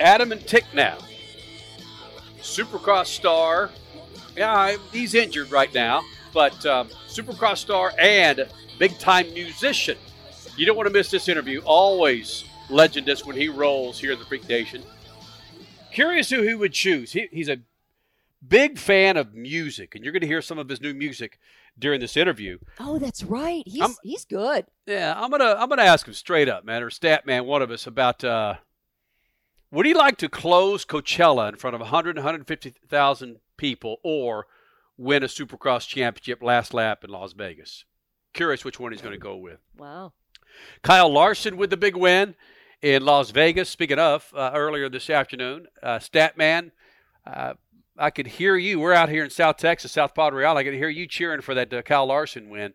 Adam and Tick now. Supercross star. Yeah, he's injured right now, but um, Supercross star and big time musician. You don't want to miss this interview. Always legendous when he rolls here in the Freak Nation. Curious who he would choose. He, he's a big fan of music, and you're going to hear some of his new music during this interview. Oh, that's right. He's I'm- he's good. Yeah, I'm gonna I'm gonna ask him straight up, man, or stat man, one of us about uh, would he like to close Coachella in front of 100 150,000 people, or win a Supercross championship last lap in Las Vegas? Curious which one he's going to go with. Wow. Kyle Larson with the big win in Las Vegas. Speaking of, uh, earlier this afternoon, uh, Statman, uh, I could hear you. We're out here in South Texas, South Padre Real. I could hear you cheering for that uh, Kyle Larson win.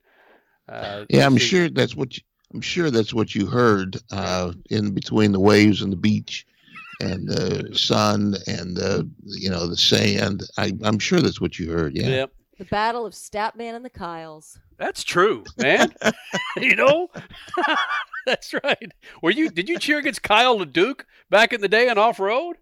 Uh, Yeah, I'm season. sure that's what you, I'm sure that's what you heard uh, in between the waves and the beach and the sun and the you know the sand. I, I'm sure that's what you heard. Yeah. Yep. The battle of Statman and the Kyles. That's true, man. you know, that's right. Were you? Did you cheer against Kyle LeDuc back in the day on off road?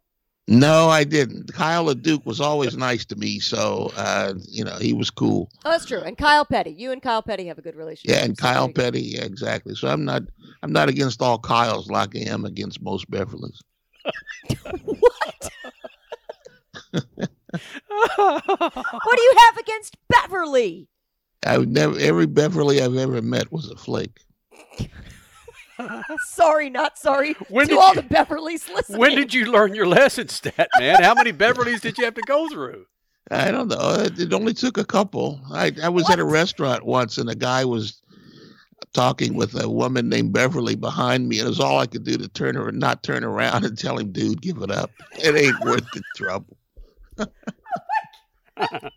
No, I didn't. Kyle LeDuc was always nice to me, so uh, you know he was cool. Oh, that's true. And Kyle Petty. You and Kyle Petty have a good relationship. Yeah, and Kyle Petty, yeah, exactly. So I'm not I'm not against all Kyles like I am against most Beverleys. What what do you have against Beverly? I would never every Beverly I've ever met was a flake. sorry, not sorry. When to did all you- the Beverleys listening. When did you learn your lesson, stat man? How many Beverleys did you have to go through? I don't know. It it only took a couple. I, I was at a restaurant once and a guy was talking with a woman named Beverly behind me, and it was all I could do to turn her and not turn around and tell him, dude, give it up. It ain't worth the trouble.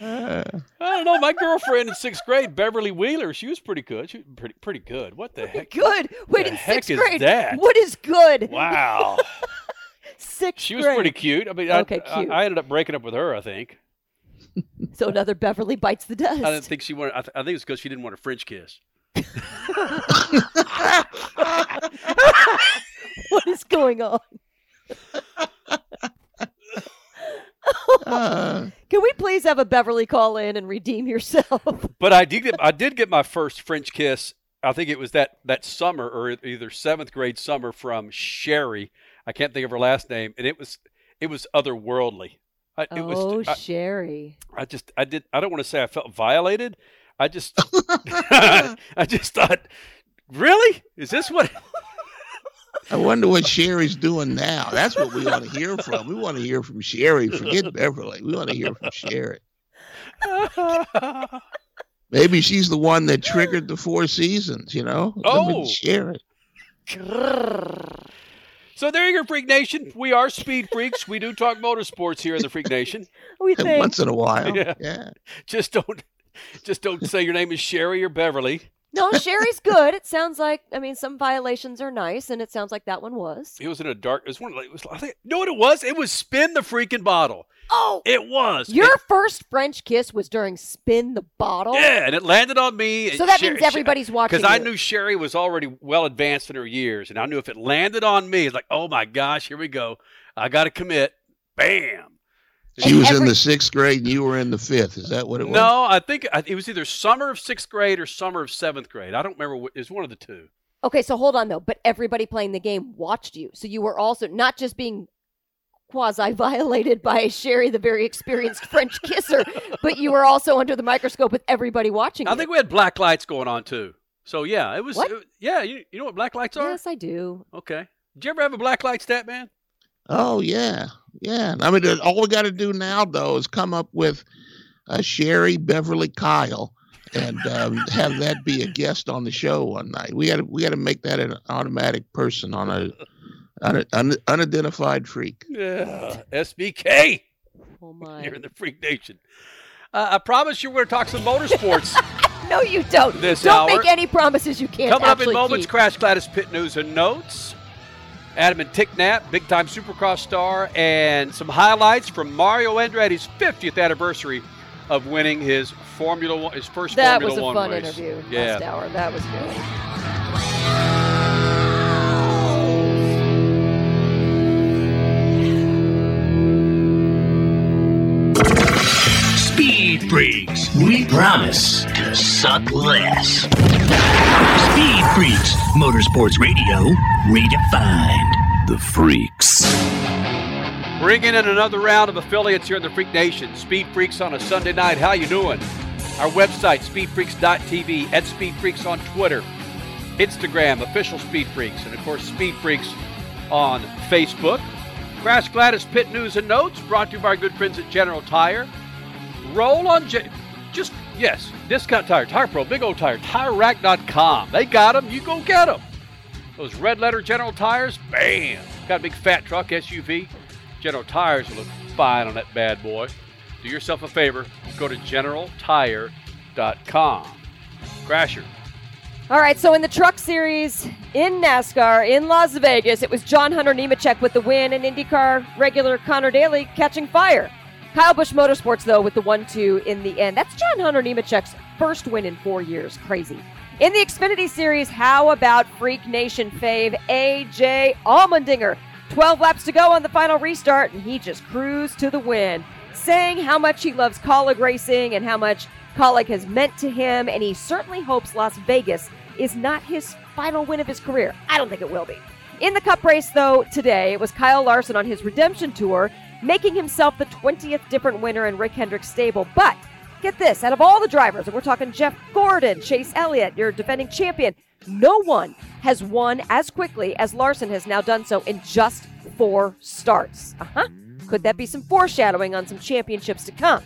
I don't know. My girlfriend in sixth grade, Beverly Wheeler, she was pretty good. She was pretty pretty good. What the heck? Good. Wait, the in heck sixth is grade. that? What is good? Wow. Sixth She was grade. pretty cute. I mean, Okay, I, cute. I ended up breaking up with her. I think. So another Beverly bites the dust. I didn't think she wanted. I, th- I think it's because she didn't want a French kiss. what is going on? Uh, Can we please have a Beverly call in and redeem yourself? But I did get I did get my first French kiss. I think it was that that summer or either seventh grade summer from Sherry. I can't think of her last name, and it was it was otherworldly. I, it oh, was I, Sherry. I just I did I don't want to say I felt violated. I just I just thought, really, is this what? I wonder what Sherry's doing now. That's what we want to hear from. We want to hear from Sherry. Forget Beverly. We want to hear from Sherry. Maybe she's the one that triggered the four seasons, you know? Oh. Sherry. So there you go, Freak Nation. We are speed freaks. We do talk motorsports here in the Freak Nation. We think. Once in a while. Yeah. yeah. Just don't just don't say your name is Sherry or Beverly. No, Sherry's good. It sounds like I mean some violations are nice, and it sounds like that one was. It was in a dark. It was one. of the- It was. I think. No, what it was. It was spin the freaking bottle. Oh, It was. your first French kiss was during spin the bottle. Yeah, and it landed on me. So that means everybody's watching Because I knew Sherry was already well advanced in her years, and I knew if it landed on me, it's like, oh my gosh, here we go. I got to commit. Bam. She was in the sixth grade and you were in the fifth. Is that what it was? No, I think it was either summer of sixth grade or summer of seventh grade. I don't remember. What, it was one of the two. Okay, so hold on though. But everybody playing the game watched you, so you were also not just being quasi violated by Sherry, the very experienced French kisser, but you were also under the microscope with everybody watching. I you. think we had black lights going on too. So yeah, it was. What? it- yeah, you, you know what black lights are? Yes, I do. Okay. Did you ever have a black light stat, man? Oh yeah, yeah. I mean, all we got to do now though is come up with uh, Sherry, Beverly, Kyle, and um, have that be a guest on the show one night. We got to we got to make that an automatic person on a, on a un, unidentified freak. Yeah, SBK. Oh my! You're in the Freak Nation. Uh, I promise you, we're going to talk some motorsports. no, you don't. This don't hour. make any promises you can't. Coming up in moments, keep. Crash Gladys Pit News and Notes. Adam Enticknap, big time Supercross star, and some highlights from Mario Andretti's 50th anniversary of winning his Formula One, his first That Formula was a One fun race. interview Yeah. last hour. That was good. Speed Freaks. We promise to suck less. Speed Freaks. Motorsports Radio redefined. The Freaks. Bringing in another round of affiliates here in the Freak Nation. Speed Freaks on a Sunday night. How you doing? Our website, speedfreaks.tv, at Speed Freaks on Twitter, Instagram, official Speed Freaks, and of course, Speed Freaks on Facebook. Crash Gladys Pit News and Notes brought to you by our good friends at General Tire. Roll on, J- just, yes, Discount Tire, Tire Pro, Big O Tire, TireRack.com. They got them, you go get them. Those red letter General Tires, bam. Got a big fat truck, SUV. General Tires will look fine on that bad boy. Do yourself a favor, go to generaltire.com. Crasher. All right, so in the truck series in NASCAR in Las Vegas, it was John Hunter Nemechek with the win and IndyCar regular Connor Daly catching fire. Kyle Busch Motorsports, though, with the 1 2 in the end. That's John Hunter Nemechek's first win in four years. Crazy. In the Xfinity Series, how about Freak Nation fave AJ Allmendinger? 12 laps to go on the final restart, and he just cruised to the win, saying how much he loves Kaulig racing and how much Kaulig has meant to him, and he certainly hopes Las Vegas is not his final win of his career. I don't think it will be. In the Cup race, though, today, it was Kyle Larson on his redemption tour, making himself the 20th different winner in Rick Hendrick's stable. But get this out of all the drivers, and we're talking Jeff Gordon, Chase Elliott, your defending champion, no one has won as quickly as Larson has now done so in just four starts. Uh huh. Could that be some foreshadowing on some championships to come?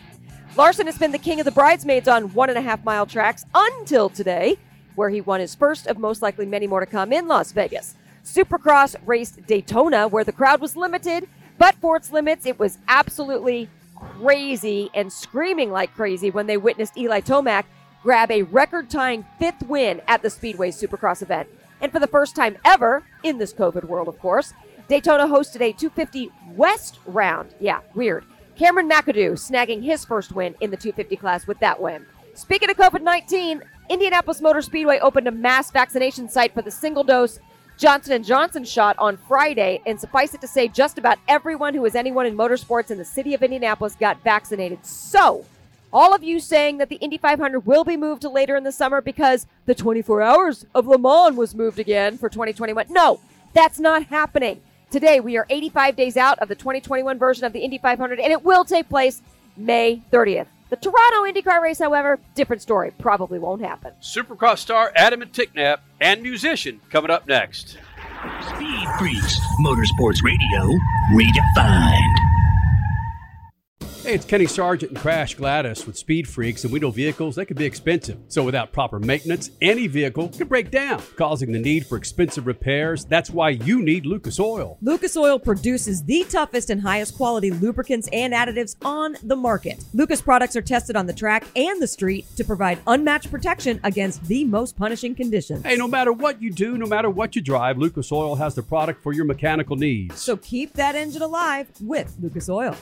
Larson has been the king of the bridesmaids on one and a half mile tracks until today, where he won his first of most likely many more to come in Las Vegas. Supercross raced Daytona, where the crowd was limited, but for its limits, it was absolutely crazy and screaming like crazy when they witnessed Eli Tomac grab a record tying fifth win at the Speedway Supercross event. And for the first time ever, in this COVID world, of course, Daytona hosted a 250 West round. Yeah, weird. Cameron McAdoo snagging his first win in the 250 class with that win. Speaking of COVID 19, Indianapolis Motor Speedway opened a mass vaccination site for the single dose Johnson & Johnson shot on Friday, and suffice it to say, just about everyone who is anyone in motorsports in the city of Indianapolis got vaccinated. So, all of you saying that the Indy 500 will be moved to later in the summer because the 24 hours of Le Mans was moved again for 2021. No, that's not happening. Today, we are 85 days out of the 2021 version of the Indy 500, and it will take place May 30th. The Toronto IndyCar race, however, different story. Probably won't happen. Supercross star Adam Enticknap and musician coming up next. Speed Freaks. Motorsports Radio redefined. Hey, it's Kenny Sargent and Crash Gladys with Speed Freaks, and we know vehicles they can be expensive. So without proper maintenance, any vehicle can break down, causing the need for expensive repairs. That's why you need Lucas Oil. Lucas Oil produces the toughest and highest quality lubricants and additives on the market. Lucas products are tested on the track and the street to provide unmatched protection against the most punishing conditions. Hey, no matter what you do, no matter what you drive, Lucas Oil has the product for your mechanical needs. So keep that engine alive with Lucas Oil.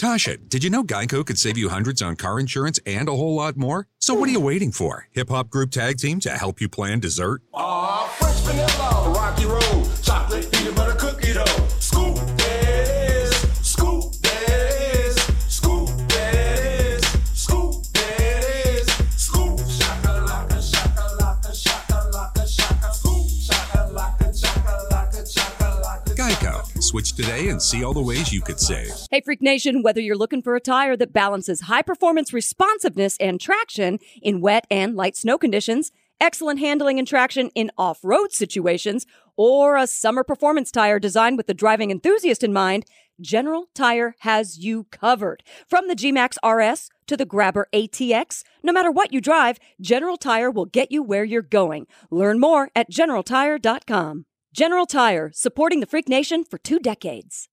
Tasha, did you know Geico could save you hundreds on car insurance and a whole lot more? So what are you waiting for? Hip Hop Group Tag Team to help you plan dessert? Aw, fresh vanilla, rocky road, chocolate peanut butter cookie dough. Switch today and see all the ways you could save. Hey, Freak Nation, whether you're looking for a tire that balances high performance responsiveness and traction in wet and light snow conditions, excellent handling and traction in off road situations, or a summer performance tire designed with the driving enthusiast in mind, General Tire has you covered. From the G-Max RS to the Grabber ATX, no matter what you drive, General Tire will get you where you're going. Learn more at generaltire.com. General Tire, supporting the Freak Nation for two decades.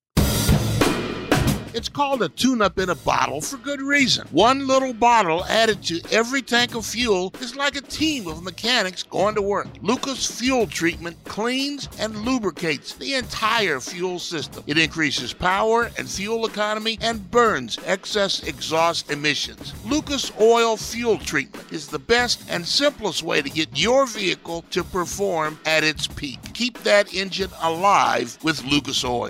It's called a tune up in a bottle for good reason. One little bottle added to every tank of fuel is like a team of mechanics going to work. Lucas Fuel Treatment cleans and lubricates the entire fuel system. It increases power and fuel economy and burns excess exhaust emissions. Lucas Oil Fuel Treatment is the best and simplest way to get your vehicle to perform at its peak. Keep that engine alive with Lucas Oil.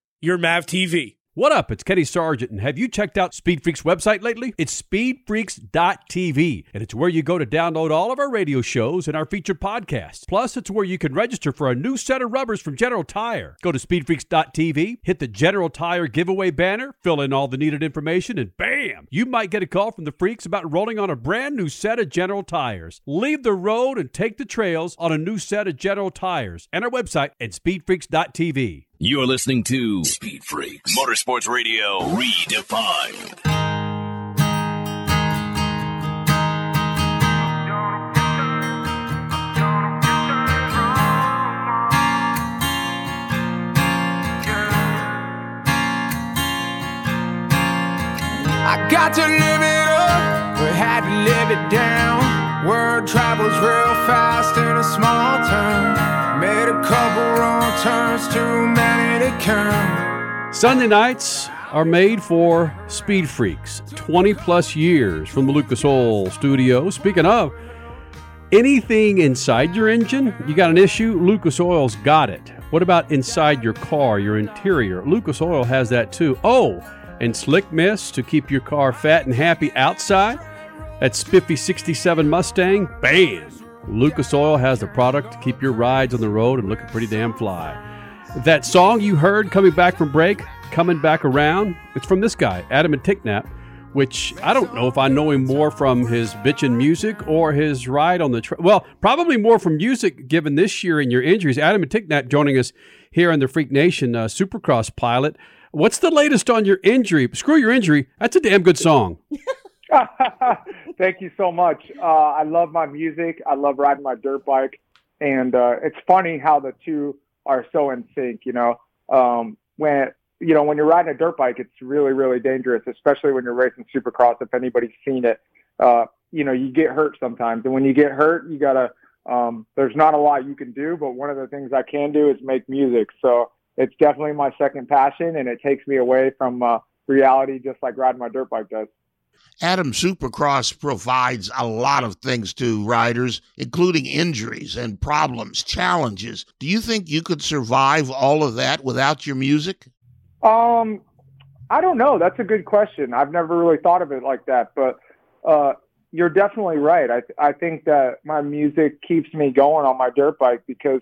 your Mav TV. What up? It's Kenny Sargent, and have you checked out Speed Freaks website lately? It's speedfreaks.tv, and it's where you go to download all of our radio shows and our featured podcasts. Plus, it's where you can register for a new set of rubbers from General Tire. Go to speedfreaks.tv, hit the General Tire giveaway banner, fill in all the needed information, and bam! You might get a call from the freaks about rolling on a brand new set of General Tires. Leave the road and take the trails on a new set of General Tires and our website at speedfreaks.tv. You're listening to Speed Freaks Motorsports Radio Redefined. I got to live it up, we had to live it down. Word travels real fast in a small town. Made a couple wrong turns, too many to count. Sunday nights are made for speed freaks. 20 plus years from the Lucas Oil studio. Speaking of, anything inside your engine, you got an issue? Lucas Oil's got it. What about inside your car, your interior? Lucas Oil has that too. Oh, and slick mist to keep your car fat and happy outside. That spiffy 67 Mustang, bam! Lucas Oil has the product to keep your rides on the road and looking pretty damn fly. That song you heard coming back from break, coming back around, it's from this guy, Adam Enticknap, which I don't know if I know him more from his bitchin' music or his ride on the trail. Well, probably more from music given this year and your injuries. Adam Enticknap joining us here on the Freak Nation uh, Supercross pilot. What's the latest on your injury? Screw your injury. That's a damn good song. Thank you so much. Uh, I love my music. I love riding my dirt bike, and uh, it's funny how the two are so in sync. You know, um, when you know when you're riding a dirt bike, it's really really dangerous, especially when you're racing Supercross. If anybody's seen it, uh, you know you get hurt sometimes, and when you get hurt, you gotta. Um, there's not a lot you can do, but one of the things I can do is make music. So it's definitely my second passion, and it takes me away from uh, reality, just like riding my dirt bike does. Adam Supercross provides a lot of things to riders, including injuries and problems, challenges. Do you think you could survive all of that without your music? Um, I don't know. That's a good question. I've never really thought of it like that, but uh, you're definitely right. I I think that my music keeps me going on my dirt bike because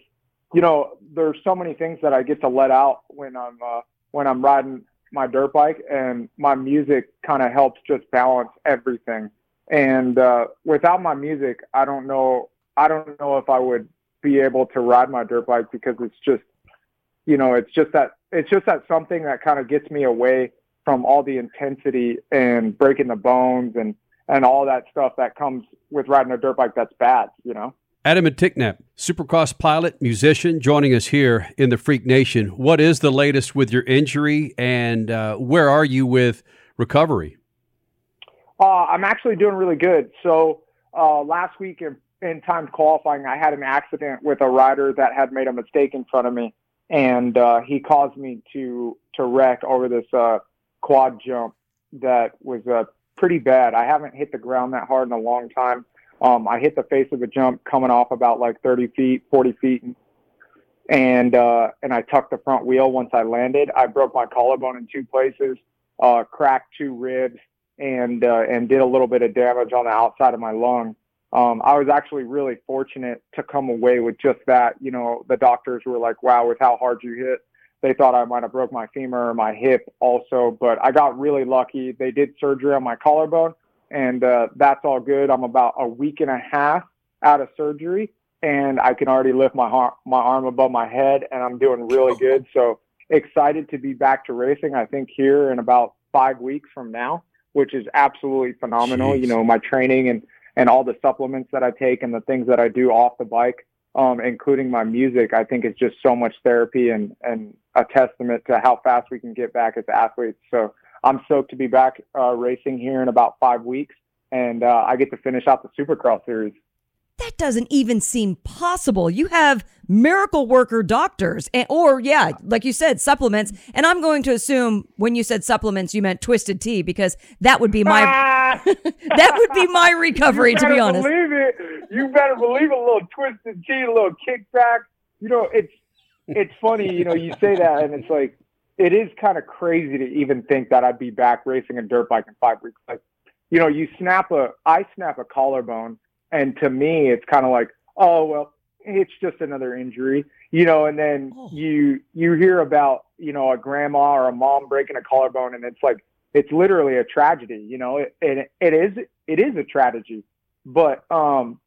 you know there's so many things that I get to let out when I'm uh, when I'm riding my dirt bike, and my music kind of helps just balance everything. And uh, without my music, I don't know. I don't know if I would be able to ride my dirt bike because it's just, you know, it's just that it's just that something that kind of gets me away from all the intensity and breaking the bones and and all that stuff that comes with riding a dirt bike that's bad, you know. Adam Enticknap, Supercross pilot, musician, joining us here in the Freak Nation. What is the latest with your injury, and uh, where are you with recovery? Uh, I'm actually doing really good. So uh, last week in, in timed qualifying, I had an accident with a rider that had made a mistake in front of me, and uh, he caused me to to wreck over this uh, quad jump that was uh, pretty bad. I haven't hit the ground that hard in a long time. Um, I hit the face of a jump coming off about like 30 feet, 40 feet, and, uh, and I tucked the front wheel once I landed. I broke my collarbone in two places, uh, cracked two ribs, and uh, and did a little bit of damage on the outside of my lung. Um, I was actually really fortunate to come away with just that. You know, the doctors were like, "Wow, with how hard you hit." They thought I might have broke my femur or my hip also, but I got really lucky. They did surgery on my collarbone, and uh, that's all good. I'm about a week and a half out of surgery, and I can already lift my har- my arm above my head, and I'm doing really good. So excited to be back to racing. I think here in about five weeks from now, which is absolutely phenomenal. You know, my training and and all the supplements that I take and the things that I do off the bike, um, including my music, I think is just so much therapy and and a testament to how fast we can get back as athletes. So I'm stoked to be back uh, racing here in about five weeks, and uh, I get to finish out the Supercross series. That doesn't even seem possible. You have miracle worker doctors, and, or yeah, like you said, supplements. And I'm going to assume when you said supplements, you meant twisted tea because that would be my that would be my recovery. To be better honest, believe it. You better believe a little twisted tea, a little kickback. You know, it's it's funny. You know, you say that, and it's like it is kind of crazy to even think that I'd be back racing a dirt bike in five weeks. Like, you know, you snap a, I snap a collarbone, and to me, it's kind of like, oh well, it's just another injury, you know. And then you you hear about you know a grandma or a mom breaking a collarbone, and it's like it's literally a tragedy, you know. It, it it is it is a tragedy, but um,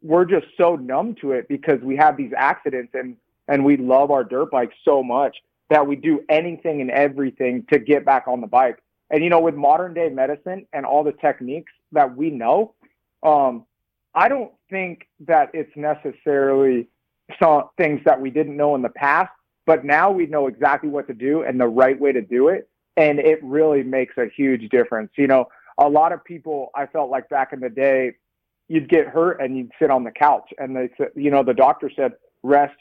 we're just so numb to it because we have these accidents and and we love our dirt bikes so much that we do anything and everything to get back on the bike. And you know, with modern day medicine and all the techniques that we know, um, I don't think that it's necessarily some things that we didn't know in the past, but now we know exactly what to do and the right way to do it. And it really makes a huge difference. You know, a lot of people, I felt like back in the day, you'd get hurt and you'd sit on the couch and they said, you know, the doctor said, rest,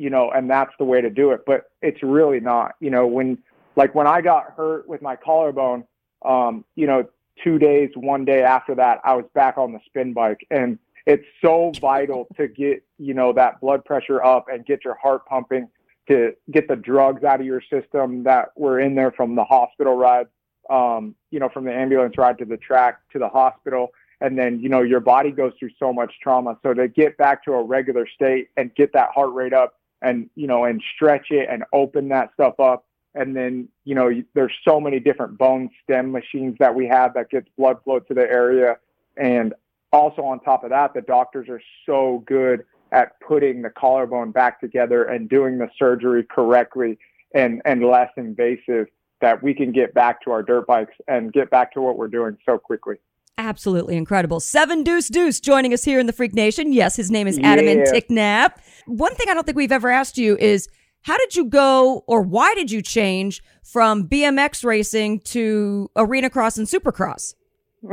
you know, and that's the way to do it. But it's really not, you know, when, like when I got hurt with my collarbone, um, you know, two days, one day after that, I was back on the spin bike. And it's so vital to get, you know, that blood pressure up and get your heart pumping to get the drugs out of your system that were in there from the hospital ride, um, you know, from the ambulance ride to the track to the hospital. And then, you know, your body goes through so much trauma. So to get back to a regular state and get that heart rate up and, you know, and stretch it and open that stuff up. And then, you know, there's so many different bone stim machines that we have that gets blood flow to the area. And also on top of that, the doctors are so good at putting the collarbone back together and doing the surgery correctly and, and less invasive that we can get back to our dirt bikes and get back to what we're doing so quickly. Absolutely incredible. Seven Deuce Deuce joining us here in the Freak Nation. Yes, his name is Adam Yeah. Ticknap. One thing I don't think we've ever asked you is how did you go or why did you change from BMX racing to arena cross and supercross?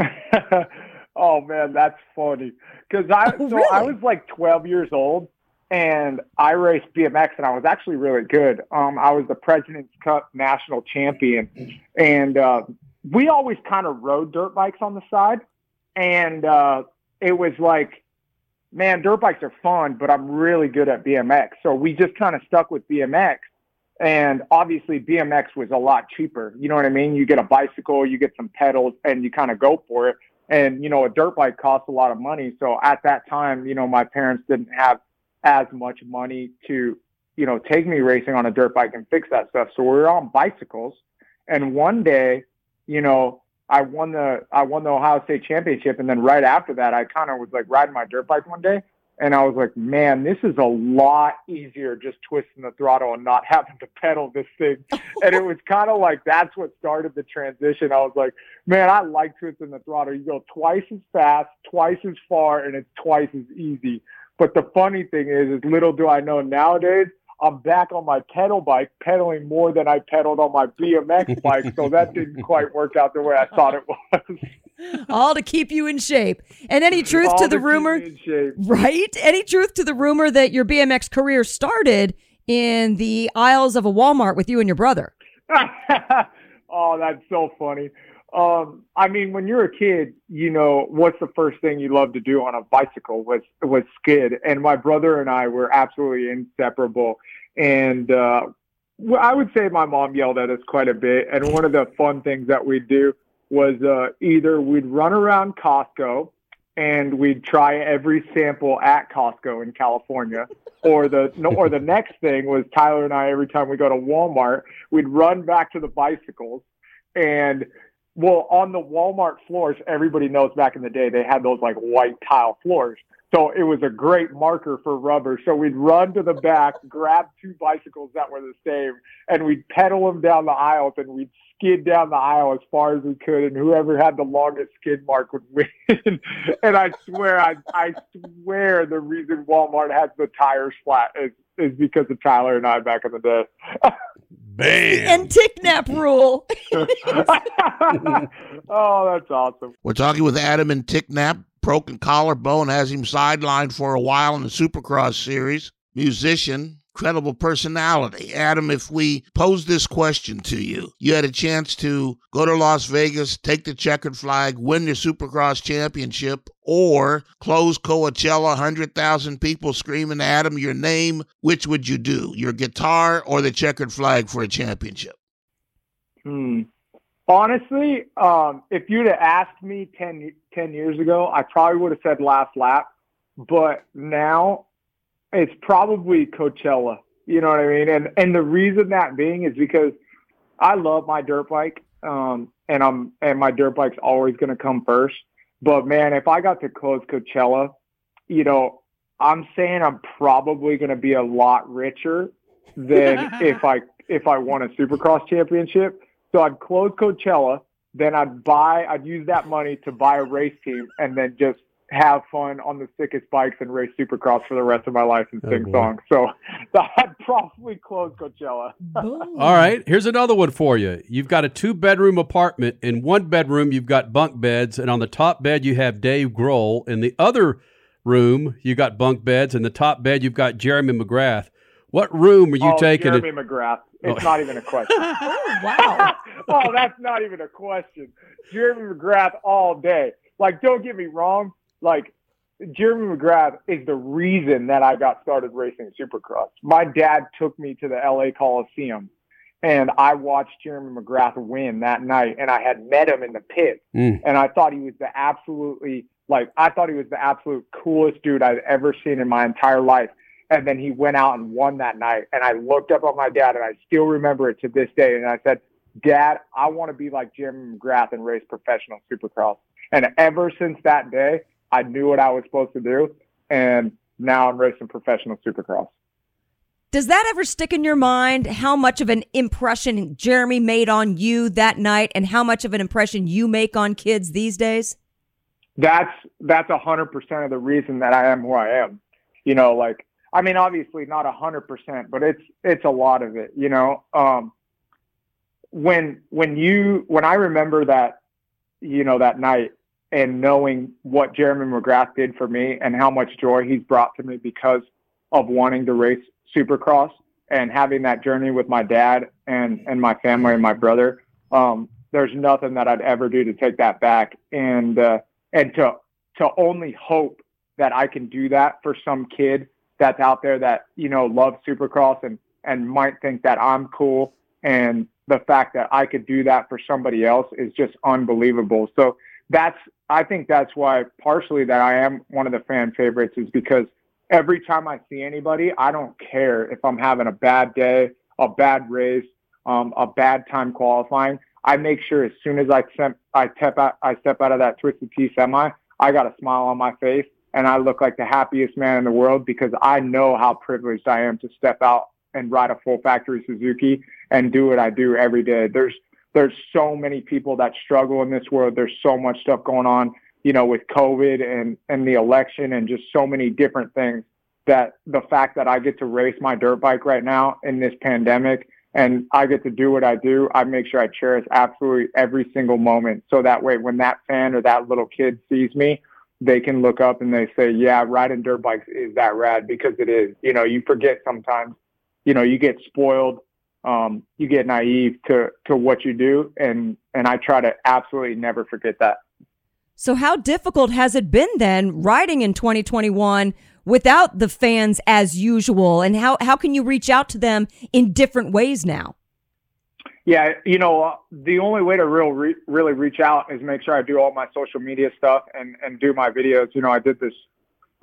oh man, that's funny. Because I so I was like 12 years old, and I raced BMX, and I was actually really good. Um, I was the President's Cup national champion, and uh, we always kind of rode dirt bikes on the side, and uh, it was like, man, dirt bikes are fun, but I'm really good at BMX, so we just kind of stuck with BMX. And obviously, BMX was a lot cheaper. You know what I mean? You get a bicycle, you get some pedals, and you kind of go for it. And, you know, a dirt bike costs a lot of money. So at that time, you know, my parents didn't have as much money to, you know, take me racing on a dirt bike and fix that stuff. So we were on bicycles. And one day, you know, I won the I won the Ohio State championship, and then right after that, I kind of was like riding my dirt bike one day, and I was like, man, this is a lot easier just twisting the throttle and not having to pedal this thing. and it was kind of like that's what started the transition. I was like, man, I like twisting the throttle. You go twice as fast, twice as far, and it's twice as easy. But the funny thing is, is little do I know nowadays, I'm back on my pedal bike, pedaling more than I pedaled on my BMX bike. So that didn't quite work out the way I thought it was. All to keep you in shape. And any truth All to to the keep rumor, in shape. right? Any truth to the rumor that your BMX career started in the aisles of a Walmart with you and your brother? oh, that's so funny. Um, I mean, when you're a kid, you know what's the first thing you love to do on a bicycle was was skid, and my brother and I were absolutely inseparable. And uh, I would say my mom yelled at us quite a bit. And one of the fun things that we'd do was uh, either we'd run around Costco and we'd try every sample at Costco in California, or the or the next thing was Tyler and I every time we go to Walmart, we'd run back to the bicycles and well on the Walmart floors, everybody knows back in the day they had those like white tile floors. So it was a great marker for rubber. So we'd run to the back, grab two bicycles that were the same, and we'd pedal them down the aisles and we'd skid down the aisle as far as we could. And whoever had the longest skid mark would win. and I swear, I, I swear the reason Walmart has the tires flat is, is because of Tyler and I back in the day. And tick nap rule. oh, that's awesome. We're talking with Adam Enticknap. Broken collarbone has him sidelined for a while in the Supercross series. Musician, credible personality. Adam, if we pose this question to you, you had a chance to go to Las Vegas, take the checkered flag, win the Supercross championship, or close Coachella, 100,000 people screaming, Adam, your name. Which would you do? Your guitar or the checkered flag for a championship? Hmm. Honestly, um, if you'd have asked me 10, 10 years ago, I probably would have said last lap. But now it's probably Coachella. You know what I mean? And and the reason that being is because I love my dirt bike, um, and I'm and my dirt bike's always going to come first. But man, if I got to close Coachella, you know, I'm saying I'm probably going to be a lot richer than if I if I won a Supercross championship. So I'd close Coachella, then I'd buy, I'd use that money to buy a race team, and then just have fun on the sickest bikes and race Supercross for the rest of my life and oh, sing songs. So I'd probably close Coachella. All right, here's another one for you. You've got a two bedroom apartment. In one bedroom, you've got bunk beds, and on the top bed, you have Dave Grohl. In the other room, you got bunk beds. In the top bed, you've got Jeremy McGrath. What room are you oh, taking? Jeremy McGrath. Oh. It's Oh. not even a question. oh, wow. oh, that's not even a question. Jeremy McGrath all day. Like, don't get me wrong. Like, Jeremy McGrath is the reason that I got started racing Supercross. My dad took me to the LA Coliseum and I watched Jeremy McGrath win that night and I had met him in the pit Mm. and I thought he was the absolutely like I thought he was the absolute coolest dude I've ever seen in my entire life. And then he went out and won that night. And I looked up at my dad and I still remember it to this day. And I said, Dad, I want to be like Jeremy McGrath and race professional supercross. And ever since that day, I knew what I was supposed to do. And now I'm racing professional supercross. Does that ever stick in your mind how much of an impression Jeremy made on you that night and how much of an impression you make on kids these days? that's that's a hundred percent of the reason that I am who I am. You know, like I mean, obviously not a hundred percent, but it's it's a lot of it. You know, um, when when you when I remember that, you know, that night and knowing what Jeremy McGrath did for me and how much joy he's brought to me because of wanting to race Supercross and having that journey with my dad and and my family and my brother. Um, there's nothing that I'd ever do to take that back. And uh, and to to only hope that I can do that for some kid that's out there that you know loves Supercross and and might think that I'm cool and the fact that I could do that for somebody else is just unbelievable. So that's I think that's why partially that I am one of the fan favorites is because every time I see anybody, I don't care if I'm having a bad day, a bad race, um, a bad time qualifying. I make sure as soon as I step, I step out, I step out of that twisted tea semi, I got a smile on my face and I look like the happiest man in the world because I know how privileged I am to step out and ride a full factory Suzuki and do what I do every day. There's there's so many people that struggle in this world. There's so much stuff going on, you know, with COVID and and the election and just so many different things that the fact that I get to race my dirt bike right now in this pandemic and I get to do what I do, I make sure I cherish absolutely every single moment. So that way, when that fan or that little kid sees me, they can look up and they say, yeah, riding dirt bikes is that rad because it is. You know, you forget sometimes, you know, you get spoiled um, you get naive to to what you do, and and I try to absolutely never forget that. So, how difficult has it been then riding in 2021 without the fans as usual? And how, how can you reach out to them in different ways now? Yeah, you know, uh, the only way to real re- really reach out is make sure I do all my social media stuff and and do my videos. You know, I did this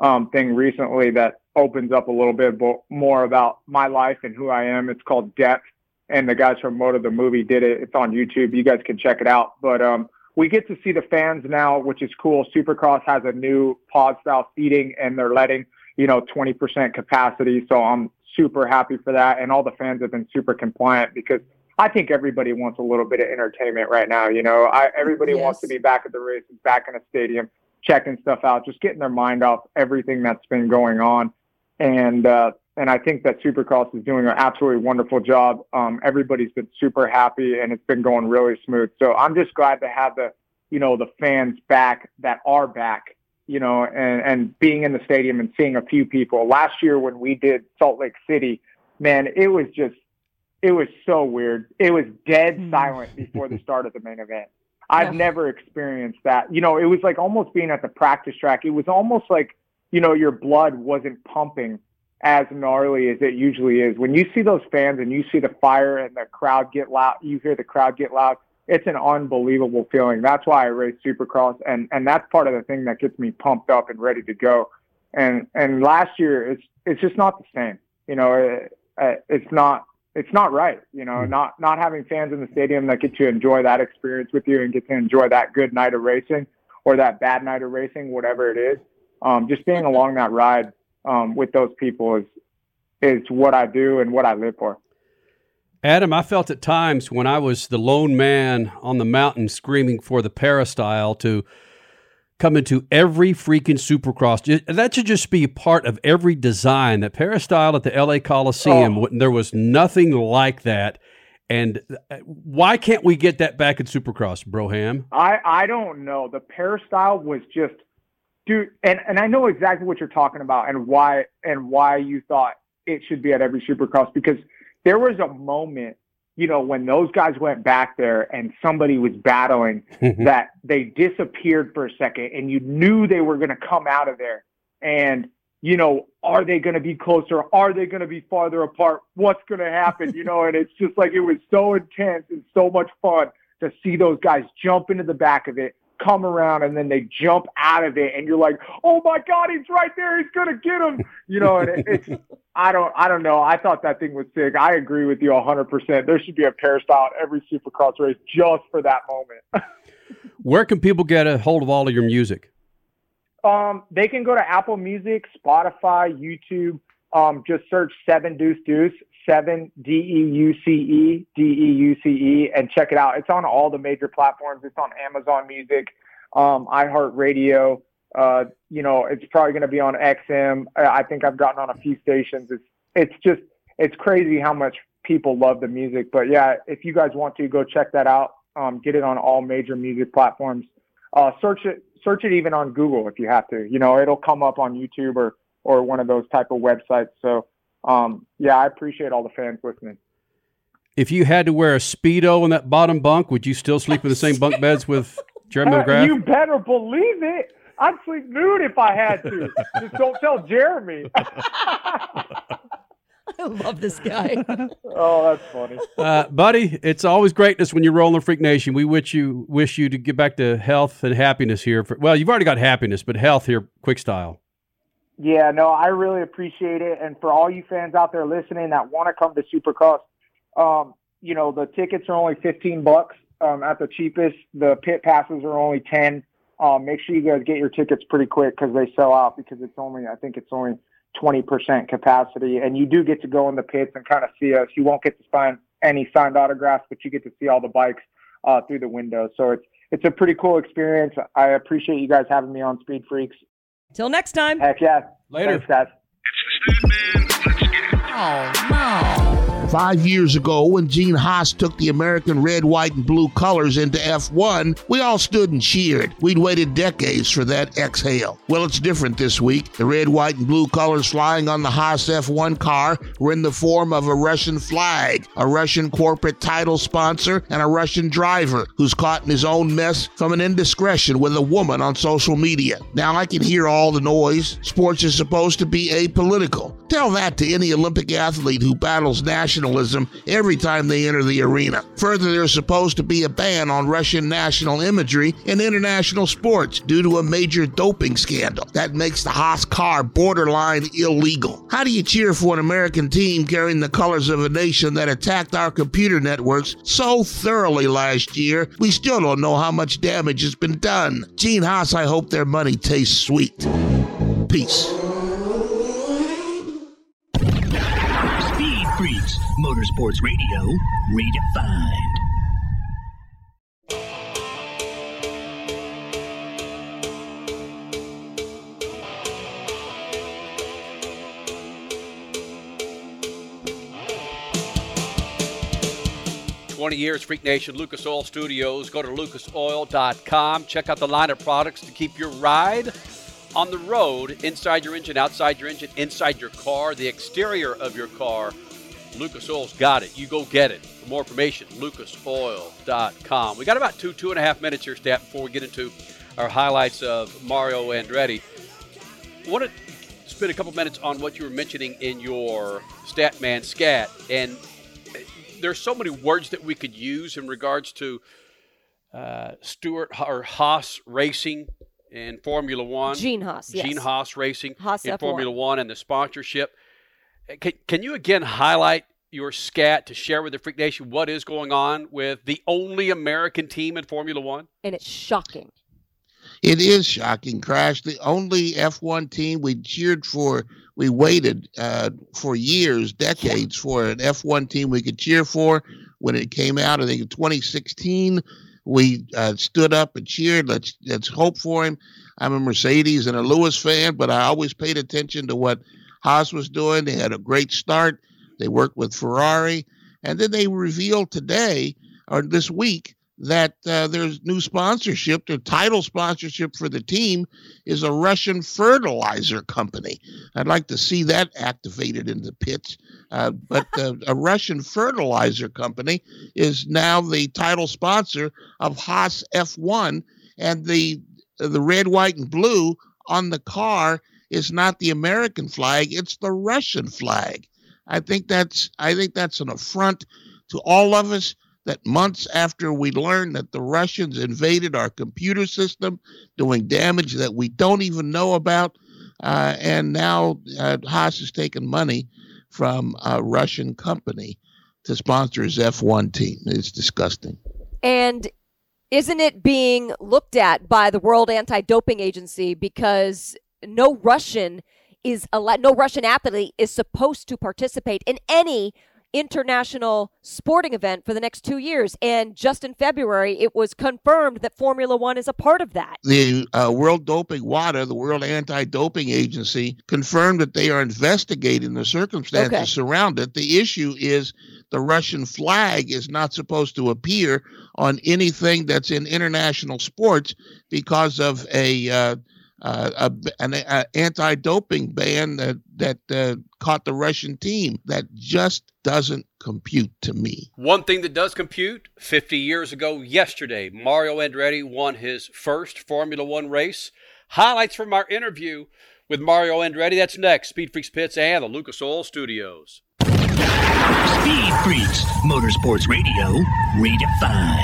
um, thing recently that opens up a little bit more about my life and who I am. It's called Depth, and the guys from Moto the movie did it. It's on YouTube. You guys can check it out. But um, we get to see the fans now, which is cool. Supercross has a new pod style seating, and they're letting you know 20% capacity. So I'm super happy for that, and all the fans have been super compliant because I think everybody wants a little bit of entertainment right now. You know, I, everybody wants to be back at the races, back in a stadium, checking stuff out, just getting their mind off everything that's been going on. And uh, and I think that Supercross is doing an absolutely wonderful job. Um, everybody's been super happy, and it's been going really smooth. So I'm just glad to have the you know the fans back that are back. You know, and and being in the stadium and seeing a few people. Last year when we did Salt Lake City, man, it was just it was so weird. It was dead silent before the start of the main event. I've never experienced that. You know, it was like almost being at the practice track. It was almost like, you know, your blood wasn't pumping as gnarly as it usually is. When you see those fans and you see the fire and the crowd get loud, you hear the crowd get loud. It's an unbelievable feeling. That's why I race Supercross, and and that's part of the thing that gets me pumped up and ready to go. And and last year, it's it's just not the same. You know, it, it's not it's not right. You know, not not having fans in the stadium that get to enjoy that experience with you and get to enjoy that good night of racing or that bad night of racing, whatever it is. Um, just being along that ride um, with those people is is what I do and what I live for. Adam, I felt at times when I was the lone man on the mountain screaming for the peristyle to come into every freaking supercross. That should just be part of every design. That peristyle at the LA Coliseum, when there was nothing like that. And uh, why can't we get that back in supercross, Broham? I I don't know. The peristyle was just, dude, and and I know exactly what you're talking about and why and why you thought it should be at every Supercross because there was a moment, you know, when those guys went back there and somebody was battling mm-hmm. that they disappeared for a second and you knew they were going to come out of there and you know, are they going to be closer? Are they going to be farther apart? What's going to happen? You know, and it's just like it was so intense and so much fun to see those guys jump into the back of it, come around, and then they jump out of it, and you're like, "Oh my God, he's right there! He's to get him!" You know, and it, it's I don't I don't know. I thought that thing was sick. I agree with you 100. percent There should be a peristyle at every Supercross race just for that moment. Where can people get a hold of all of your music? Um, they can go to Apple Music, Spotify, YouTube. Um, just search Seven Deuce Deuce, Seven D E U C E D E U C E, and check it out. It's on all the major platforms. It's on Amazon Music, um, iHeartRadio. Uh, you know, it's probably going to be on XM. I think I've gotten on a few stations. It's it's just it's crazy how much people love the music. But yeah, if you guys want to go check that out, um, get it on all major music platforms. Uh, search it search it even on Google if you have to. You know, it'll come up on YouTube or or one of those type of websites. So um, yeah, I appreciate all the fans listening. If you had to wear a speedo in that bottom bunk, would you still sleep in the same bunk beds with Jeremy McGrath? you better believe it. I'd sleep nude if I had to. Just don't tell Jeremy. I love this guy. oh, that's funny. Uh, buddy, it's always greatness when you're rolling the Freak Nation. We wish you wish you to get back to health and happiness here. For, well, you've already got happiness, but health here, quick style. Yeah, no, I really appreciate it. And for all you fans out there listening that want to come to Supercross, um, you know, the tickets are only 15 bucks um, at the cheapest. The pit passes are only 10. Um, make sure you guys get your tickets pretty quick because they sell out because it's only, I think it's only 20% capacity. And you do get to go in the pits and kind of see us. You won't get to sign any signed autographs, but you get to see all the bikes uh, through the window. So it's, it's a pretty cool experience. I appreciate you guys having me on Speed Freaks. Till next time. Heck yeah. Later. Thanks, guys. Oh, no. Five years ago, when Gene Haas took the American red, white, and blue colors into F1, we all stood and cheered. We'd waited decades for that exhale. Well, it's different this week. The red, white, and blue colors flying on the Haas F1 car were in the form of a Russian flag, a Russian corporate title sponsor, and a Russian driver who's caught in his own mess from an indiscretion with a woman on social media. Now I can hear all the noise. Sports is supposed to be apolitical. Tell that to any Olympic athlete who battles nationalism every time they enter the arena. Further, there's supposed to be a ban on Russian national imagery in international sports due to a major doping scandal. That makes the Haas car borderline illegal. How do you cheer for an American team carrying the colors of a nation that attacked our computer networks so thoroughly last year? We still don't know how much damage has been done. Gene Haas, I hope their money tastes sweet. Peace. Motorsports Radio, redefined. Twenty years, Freak Nation, Lucas Oil Studios. Go to lucasoil.com. Check out the line of products to keep your ride on the road, inside your engine, outside your engine, inside your car, the exterior of your car. Lucas Oil's got it. You go get it. For more information, lucasoil.com. We got about two, two and a half minutes here, Stat, before we get into our highlights of Mario Andretti. I want to spend a couple minutes on what you were mentioning in your Statman Scat. And there's so many words that we could use in regards to uh, Stewart or Haas Racing in Formula One. Gene Haas, yes. Gene Haas Racing Haas in F1. Formula One and the sponsorship. Can, can you again highlight your scat to share with the Freak Nation what is going on with the only American team in Formula One? And it's shocking. It is shocking, Crash. The only F1 team we cheered for, we waited uh, for years, decades, for an F1 team we could cheer for. When it came out, I think in 2016, we uh, stood up and cheered. Let's let's hope for him. I'm a Mercedes and a Lewis fan, but I always paid attention to what Haas was doing. They had a great start. They worked with Ferrari, and then they revealed today or this week that uh, new sponsorship. Their title sponsorship for the team is a Russian fertilizer company. I'd like to see that activated in the pits. Uh, but uh, a Russian fertilizer company is now the title sponsor of Haas F1, and the the red, white, and blue on the car is not the American flag; it's the Russian flag. I think that's I think that's an affront to all of us that months after we learned that the Russians invaded our computer system, doing damage that we don't even know about, uh, and now uh, Haas is taking money from a Russian company to sponsor his F1 team. It's disgusting. And isn't it being looked at by the World Anti-Doping Agency because no Russian is allowed, no Russian athlete is supposed to participate in any international sporting event for the next two years. And just in February, it was confirmed that Formula One is a part of that. The uh, World Doping WADA, the World Anti-Doping Agency, confirmed that they are investigating the circumstances Okay. surround it. The issue is the Russian flag is not supposed to appear on anything that's in international sports because of a uh, uh, a, an a anti-doping ban that that uh, caught the Russian team. That just doesn't compute to me. One thing that does compute 50 years ago yesterday, Mario Andretti won his first Formula One race. Highlights from our interview with Mario Andretti. That's next. Speed Freaks Pits and the Lucas Oil Studios. Speed Freaks, Motorsports Radio, redefined.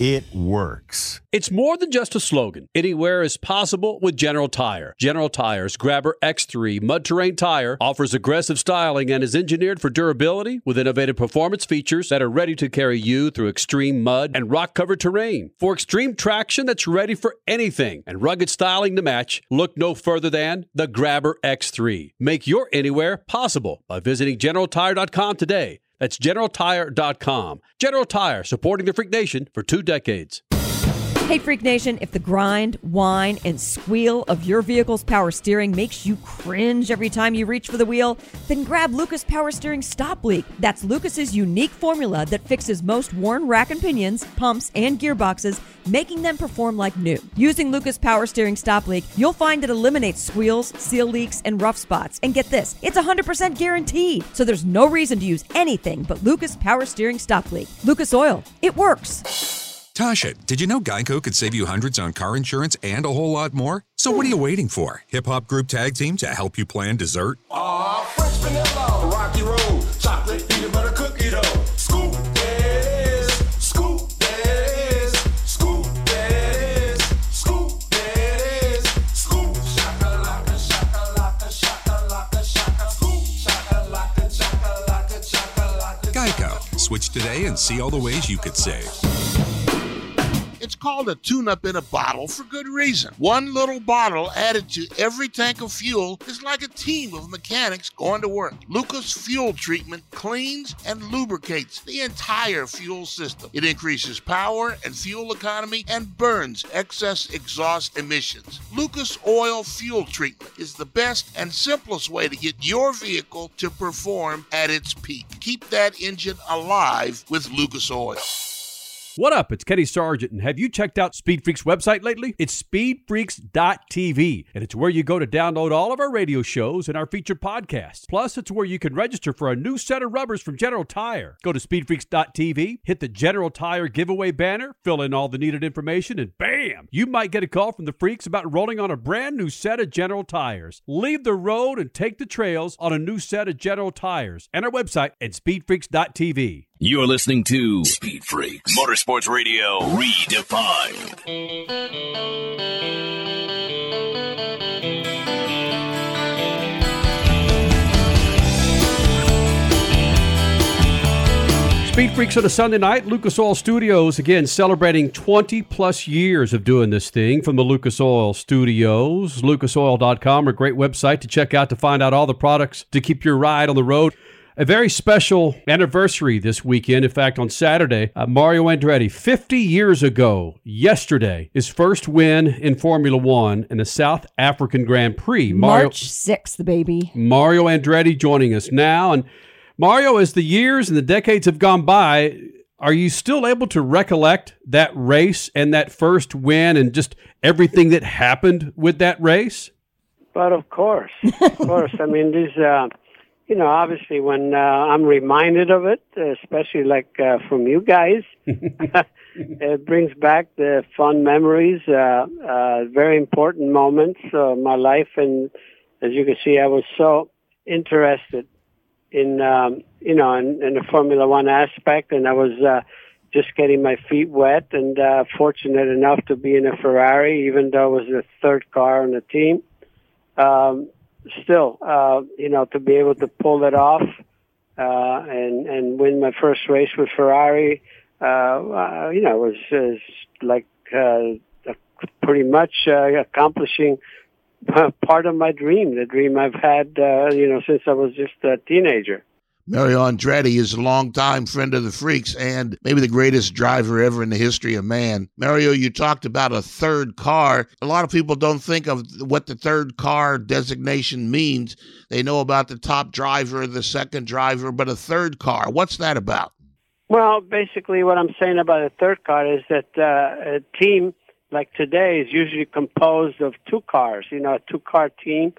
It works. It's more than just a slogan. Anywhere is possible with General Tire. General Tire's Grabber X3 mud terrain tire offers aggressive styling and is engineered for durability with innovative performance features that are ready to carry you through extreme mud and rock covered terrain. For extreme traction that's ready for anything and rugged styling to match, look no further than the Grabber X3. Make your anywhere possible by visiting generaltire.com today. That's generaltire.com. General Tire, supporting the Freak Nation for two decades. Hey, Freak Nation, if the grind, whine, and squeal of your vehicle's power steering makes you cringe every time you reach for the wheel, then grab Lucas Power Steering Stop Leak. That's Lucas's unique formula that fixes most worn rack and pinions, pumps, and gearboxes, making them perform like new. Using Lucas Power Steering Stop Leak, you'll find it eliminates squeals, seal leaks, and rough spots. And get this, it's 100% guaranteed, so there's no reason to use anything but Lucas Power Steering Stop Leak. Lucas Oil, it works. Tasha, did you know Geico could save you hundreds on car insurance and a whole lot more? So what are you waiting for? Hip Hop Group Tag Team to help you plan dessert? Aw, fresh vanilla, rocky road, chocolate peanut butter cookie dough. Scoop this, scoop this, scoop this, scoop this, scoop shakalaka, shakalaka, shakalaka, shaka, scoop shakalaka, shakalaka, shakalaka. Geico. Switch today and see all the ways you could save. It's called a tune up in a bottle for good reason. One little bottle added to every tank of fuel is like a team of mechanics going to work. Lucas Fuel Treatment cleans and lubricates the entire fuel system. It increases power and fuel economy and burns excess exhaust emissions. Lucas Oil Fuel Treatment is the best and simplest way to get your vehicle to perform at its peak. Keep that engine alive with Lucas Oil. What up? It's Kenny Sargent, and have you checked out Speed Freaks website lately? It's speedfreaks.tv, and it's where you go to download all of our radio shows and our featured podcasts. Plus, it's where you can register for a new set of rubbers from General Tire. Go to speedfreaks.tv, hit the General Tire giveaway banner, fill in all the needed information, and bam! You might get a call from the freaks about rolling on a brand new set of General Tires. Leave the road and take the trails on a new set of General Tires. And our website at speedfreaks.tv. You're listening to Speed Freaks Motorsports Radio Redefined. Speed Freaks on a Sunday night, Lucas Oil Studios again celebrating 20 plus years of doing this thing from the Lucas Oil Studios. LucasOil.com, a great website to check out to find out all the products to keep your ride on the road. A very special anniversary this weekend. In fact, on Saturday, uh, Mario Andretti, 50 years ago, yesterday, his first win in Formula One in the South African Grand Prix. Mario, March 6th, baby. Mario Andretti joining us now. And Mario, as the years and the decades have gone by, are you still able to recollect that race and that first win and just everything that happened with that race? But of course, of course. I mean, these uh, you know, obviously when uh, I'm reminded of it, especially like uh, from you guys, it brings back the fun memories, uh, uh, very important moments of my life. And as you can see, I was so interested in, um, you know, in, in the Formula One aspect, and I was uh, just getting my feet wet and uh, fortunate enough to be in a Ferrari, even though it was the third car on the team. Um, still, uh, you know, to be able to pull it off uh, and and win my first race with Ferrari, uh, uh, you know, was, was like uh, pretty much uh, accomplishing part of my dream, the dream I've had, uh, you know, since I was just a teenager. Mario Andretti is a longtime friend of the Freaks and maybe the greatest driver ever in the history of man. Mario, you talked about a third car. A lot of people don't think of what the third car designation means. They know about the top driver, the second driver, but a third car, what's that about? Well, basically, what I'm saying about a third car is that uh, a team like today is usually composed of two cars, you know, a two car team.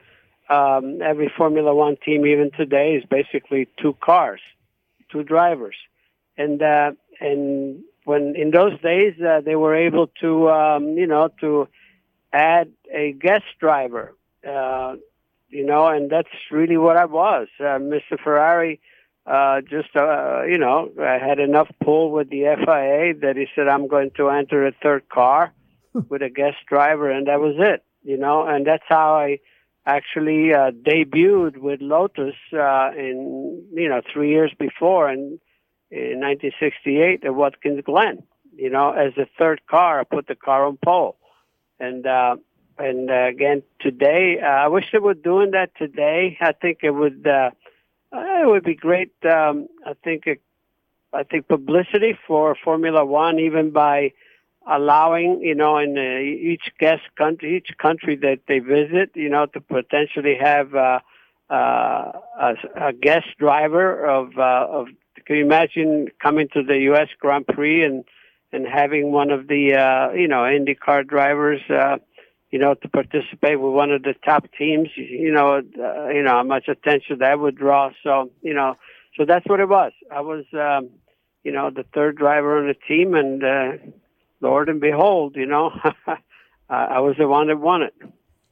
Um, every Formula One team, even today, is basically two cars, two drivers. And, uh, and when in those days, uh, they were able to, um, you know, to add a guest driver, uh, you know, and that's really what I was. Uh, Mr. Ferrari uh, just, uh, you know, I had enough pull with the FIA that he said, I'm going to enter a third car with a guest driver, and that was it, you know, and that's how I actually uh, debuted with Lotus uh, in, you know, three years before in, in 1968 at Watkins Glen, you know, as the third car, I put the car on pole. And, uh, and uh, again, today, uh, I wish they were doing that today. I think it would, uh, uh, it would be great. Um, I think, it, I think publicity for Formula One, even by allowing, you know, in uh, each guest country, each country that they visit, you know, to potentially have uh, uh, a, a guest driver of, uh, of. Can you imagine coming to the U.S. Grand Prix and and having one of the, uh, you know, IndyCar drivers, uh, you know, to participate with one of the top teams, you know, uh, you know how much attention that would draw. So, you know, so that's what it was. I was, um, you know, the third driver on the team, and uh, Lord and behold, you know, I was the one that won it.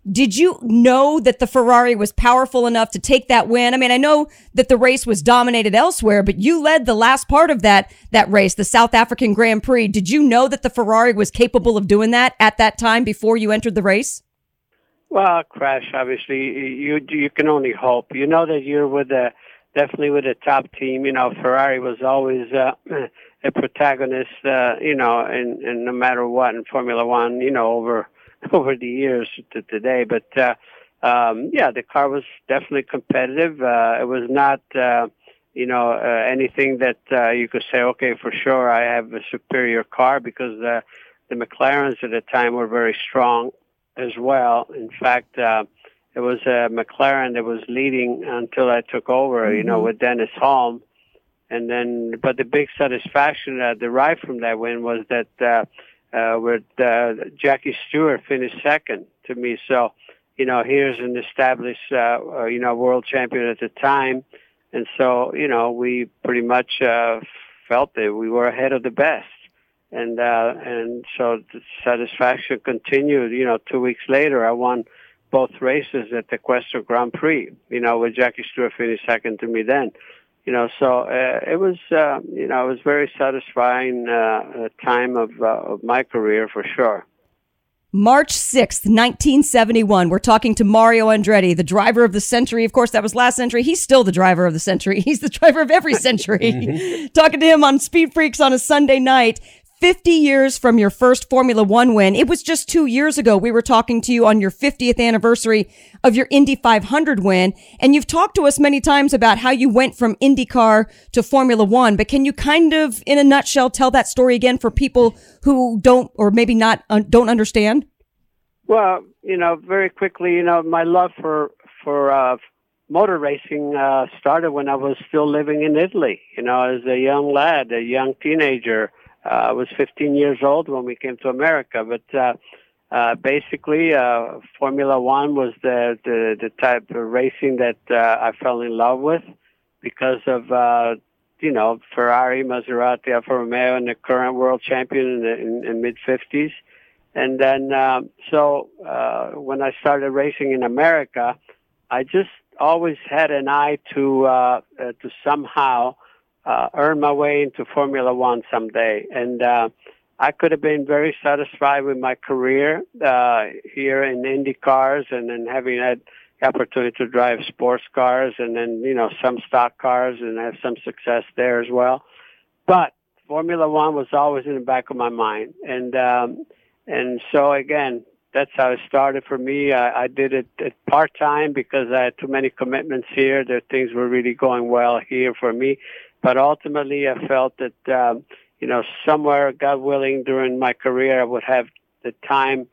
Did you know that the Ferrari was powerful enough to take that win? I mean, I know that the race was dominated elsewhere, but you led the last part of that that race, the South African Grand Prix. Did you know that the Ferrari was capable of doing that at that time before you entered the race? Well, crash. Obviously, you you can only hope. You know that you're with a definitely with a top team. You know, Ferrari was always uh, a protagonist. Uh, you know, in, in no matter what in Formula One. You know, over over the years to today. But uh, um, yeah, the car was definitely competitive. Uh, it was not. Uh, you know, uh, anything that uh, you could say, okay, for sure, I have a superior car because uh, the McLarens at the time were very strong as well. In fact, uh, it was a McLaren that was leading until I took over, you know, Mhm. with Denny Hulme. And then, but the big satisfaction uh, derived from that win was that uh, uh, with uh, Jackie Stewart finished second to me. So, you know, here's an established, uh, uh, you know, world champion at the time. And so, you know, we pretty much uh, felt that we were ahead of the best. And uh, and so the satisfaction continued. You know, two weeks later, I won both races at the Questor Grand Prix. You know, with Jackie Stewart finished second to me then. You know, so uh, it was uh, you know it was very satisfying uh, time of uh, of my career for sure. March 6th, 1971. We're talking to Mario Andretti, the driver of the century. Of course, that was last century. He's still the driver of the century. He's the driver of every century. talking to him on Speed Freaks on a Sunday night. 50 years from your first Formula One win. It was just two years ago. We were talking to you on your 50th anniversary of your Indy 500 win. And you've talked to us many times about how you went from IndyCar to Formula One. But can you kind of, in a nutshell, tell that story again for people who don't, or maybe not, uh, don't understand? Well, you know, very quickly, you know, my love for for uh, motor racing uh, started when I was still living in Italy. You know, as a young lad, a young teenager. Uh, I was 15 years old when we came to America, but uh, uh, basically, uh, Formula One was the, the the type of racing that uh, I fell in love with because of uh, you know Ferrari, Maserati, Alfa Romeo, and the current world champion in the in, in mid 50s. And then, um, so uh, when I started racing in America, I just always had an eye to uh, uh, to somehow uh, earn my way into Formula One someday. And uh, I could have been very satisfied with my career uh, here in Indy cars, and then having had the opportunity to drive sports cars, and then you know some stock cars, and have some success there as well. But Formula One was always in the back of my mind, and um, and so again, that's how it started for me. I, I did it at part time because I had too many commitments here. That things were really going well here for me, but ultimately I felt that um, you know somewhere, God willing, during my career I would have the time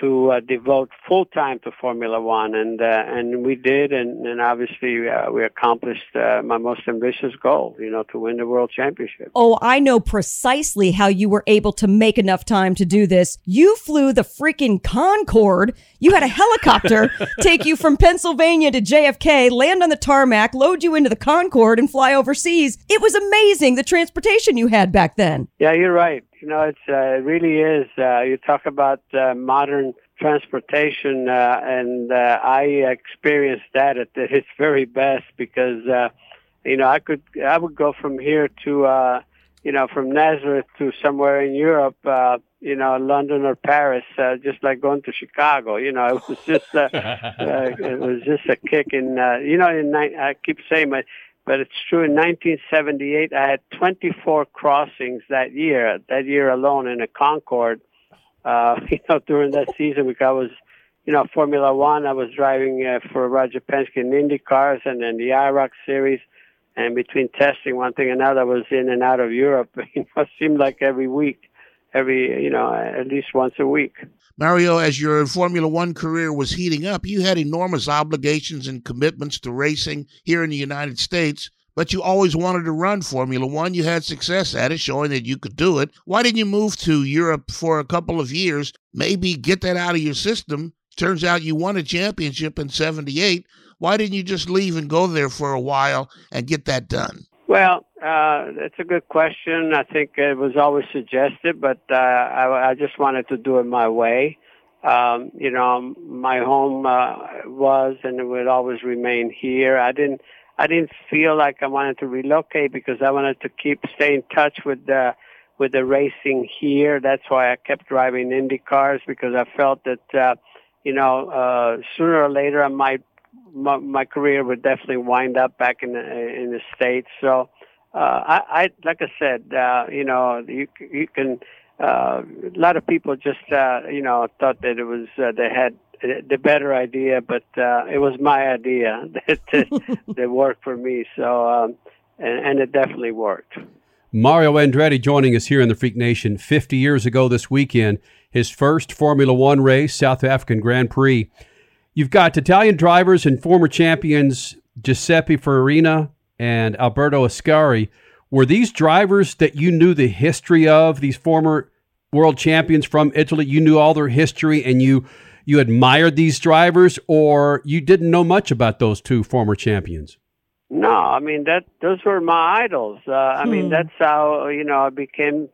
to uh, devote full time to Formula One, and uh, and we did, and, and obviously uh, we accomplished uh, my most ambitious goal, you know, to win the world championship. Oh, I know precisely how you were able to make enough time to do this. You flew the freaking Concorde. You had a helicopter take you from Pennsylvania to JFK, land on the tarmac, load you into the Concorde, and fly overseas. It was amazing the transportation you had back then. Yeah, you're right. You know, it's uh, it really is. Uh, you talk about uh, modern transportation, uh, and uh, I experienced that at its very best because uh, you know I could I would go from here to uh, you know from Nazareth to somewhere in Europe, uh, you know London or Paris, uh, just like going to Chicago. You know, it was just uh, uh, it was just a kick in. Uh, you know, in I keep saying my but it's true. In 1978, I had 24 crossings that year. That year alone in a Concorde. Uh, you know, during that season, because I was, you know, Formula One. I was driving uh, for Roger Penske in Indy cars, and then the IROC series. And between testing one thing and another, I was in and out of Europe. You know, it seemed like every week, every you know, at least once a week. Mario, as your Formula One career was heating up, you had enormous obligations and commitments to racing here in the United States, but you always wanted to run Formula One. You had success at it, showing that you could do it. Why didn't you move to Europe for a couple of years? Maybe get that out of your system. Turns out you won a championship in 78. Why didn't you just leave and go there for a while and get that done? Well, uh, that's a good question. I think it was always suggested, but uh, I, I just wanted to do it my way. Um, you know, my home uh, was and it would always remain here. I didn't, I didn't feel like I wanted to relocate because I wanted to keep stay in touch with the with the racing here. That's why I kept driving Indy cars because I felt that uh, you know uh, sooner or later I might my, my career would definitely wind up back in the in the states. So I, I like I said, uh, you know, you you can. Uh, a lot of people just uh, you know thought that it was uh, they had the better idea, but uh, it was my idea that that worked for me. So um, and, and it definitely worked. Mario Andretti joining us here in the Freak Nation 50 years ago this weekend, his first Formula One race, South African Grand Prix. You've got Italian drivers and former champions Giuseppe Farina and Alberto Ascari. Were these drivers that you knew the history of, these former world champions from Italy? You knew all their history and you you admired these drivers, or you didn't know much about those two former champions? No, I mean that those were my idols. Uh, I mean Hmm. that's how you know I became